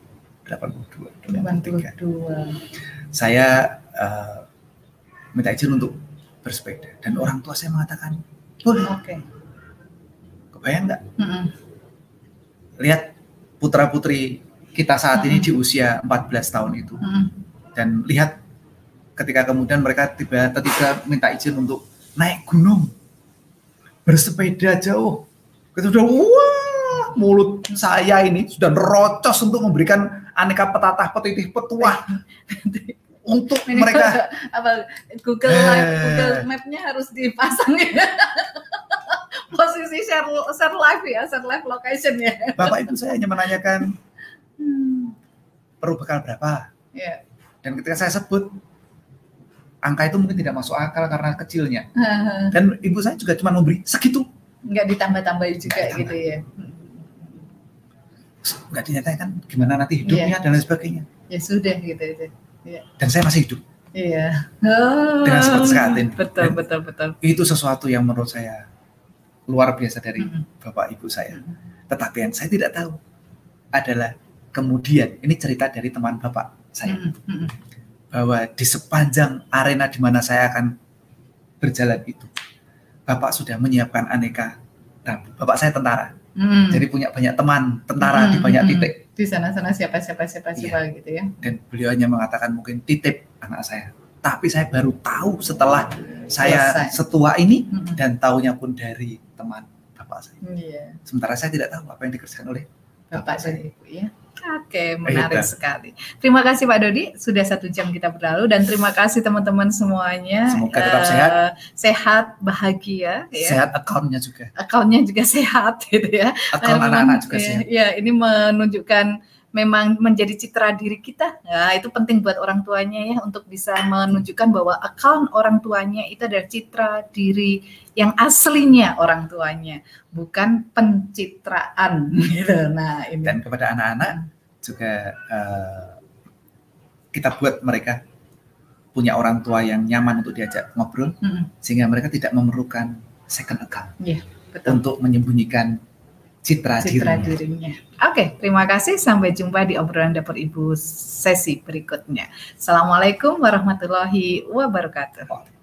82, 83. 82. Saya uh, minta izin untuk bersepeda dan orang tua saya mengatakan boleh. Oke. Okay. Kebayang nggak? Mm -hmm. Lihat putra putri kita saat mm -hmm. ini di usia 14 tahun itu mm -hmm. dan lihat ketika kemudian mereka tiba tiba minta izin untuk naik gunung bersepeda jauh. Kita udah wah mulut saya ini sudah rocos untuk memberikan aneka petatah petitif petuah untuk Ini mereka apa Google Live eh. Google Map-nya harus dipasang ya. Posisi share share live ya, share live location ya. Bapak itu saya hanya menanyakan hmm, perlu bekal berapa. Yeah. Dan ketika saya sebut angka itu mungkin tidak masuk akal karena kecilnya. Dan ibu saya juga cuma memberi segitu. Enggak ditambah-tambah juga ditambah. gitu ya nggak dinyatakan gimana nanti hidupnya yeah. dan lain sebagainya. Ya sudah gitu itu. Yeah. Dan saya masih hidup. Iya. Oh, Dengan seperti saat ini. Betul, dan betul, betul. Itu sesuatu yang menurut saya luar biasa dari mm -hmm. bapak ibu saya. Mm -hmm. Tetapi yang saya tidak tahu adalah kemudian ini cerita dari teman bapak saya mm -hmm. bahwa di sepanjang arena di mana saya akan berjalan itu, bapak sudah menyiapkan aneka tamu. Bapak saya tentara Hmm. Jadi punya banyak teman tentara hmm. di banyak hmm. titik. Di sana-sana siapa siapa siapa iya. gitu ya. Dan beliau hanya mengatakan mungkin titip anak saya. Tapi saya baru tahu setelah saya Selesai. setua ini hmm. dan tahunya pun dari teman bapak saya. Yeah. Sementara saya tidak tahu apa yang dikerjakan oleh bapak, bapak saya. Ibu ya. Oke, menarik Ayo, sekali. Terima kasih Pak Dodi, sudah satu jam kita berlalu dan terima kasih teman-teman semuanya. Semoga tetap uh, sehat, sehat, bahagia. Ya. Sehat akunnya juga. Akunnya juga sehat, gitu ya. Akun anak-anak juga ya, sehat. Ya, ini menunjukkan memang menjadi citra diri kita. Nah, itu penting buat orang tuanya ya untuk bisa menunjukkan bahwa akun orang tuanya itu adalah citra diri yang aslinya orang tuanya, bukan pencitraan gitu. Nah, ini. Dan kepada anak-anak juga uh, kita buat mereka punya orang tua yang nyaman untuk diajak ngobrol, mm -hmm. sehingga mereka tidak memerlukan second account yeah, betul. untuk menyembunyikan citra, citra dirinya. dirinya. Oke, terima kasih. Sampai jumpa di obrolan dapur ibu sesi berikutnya. Assalamualaikum warahmatullahi wabarakatuh.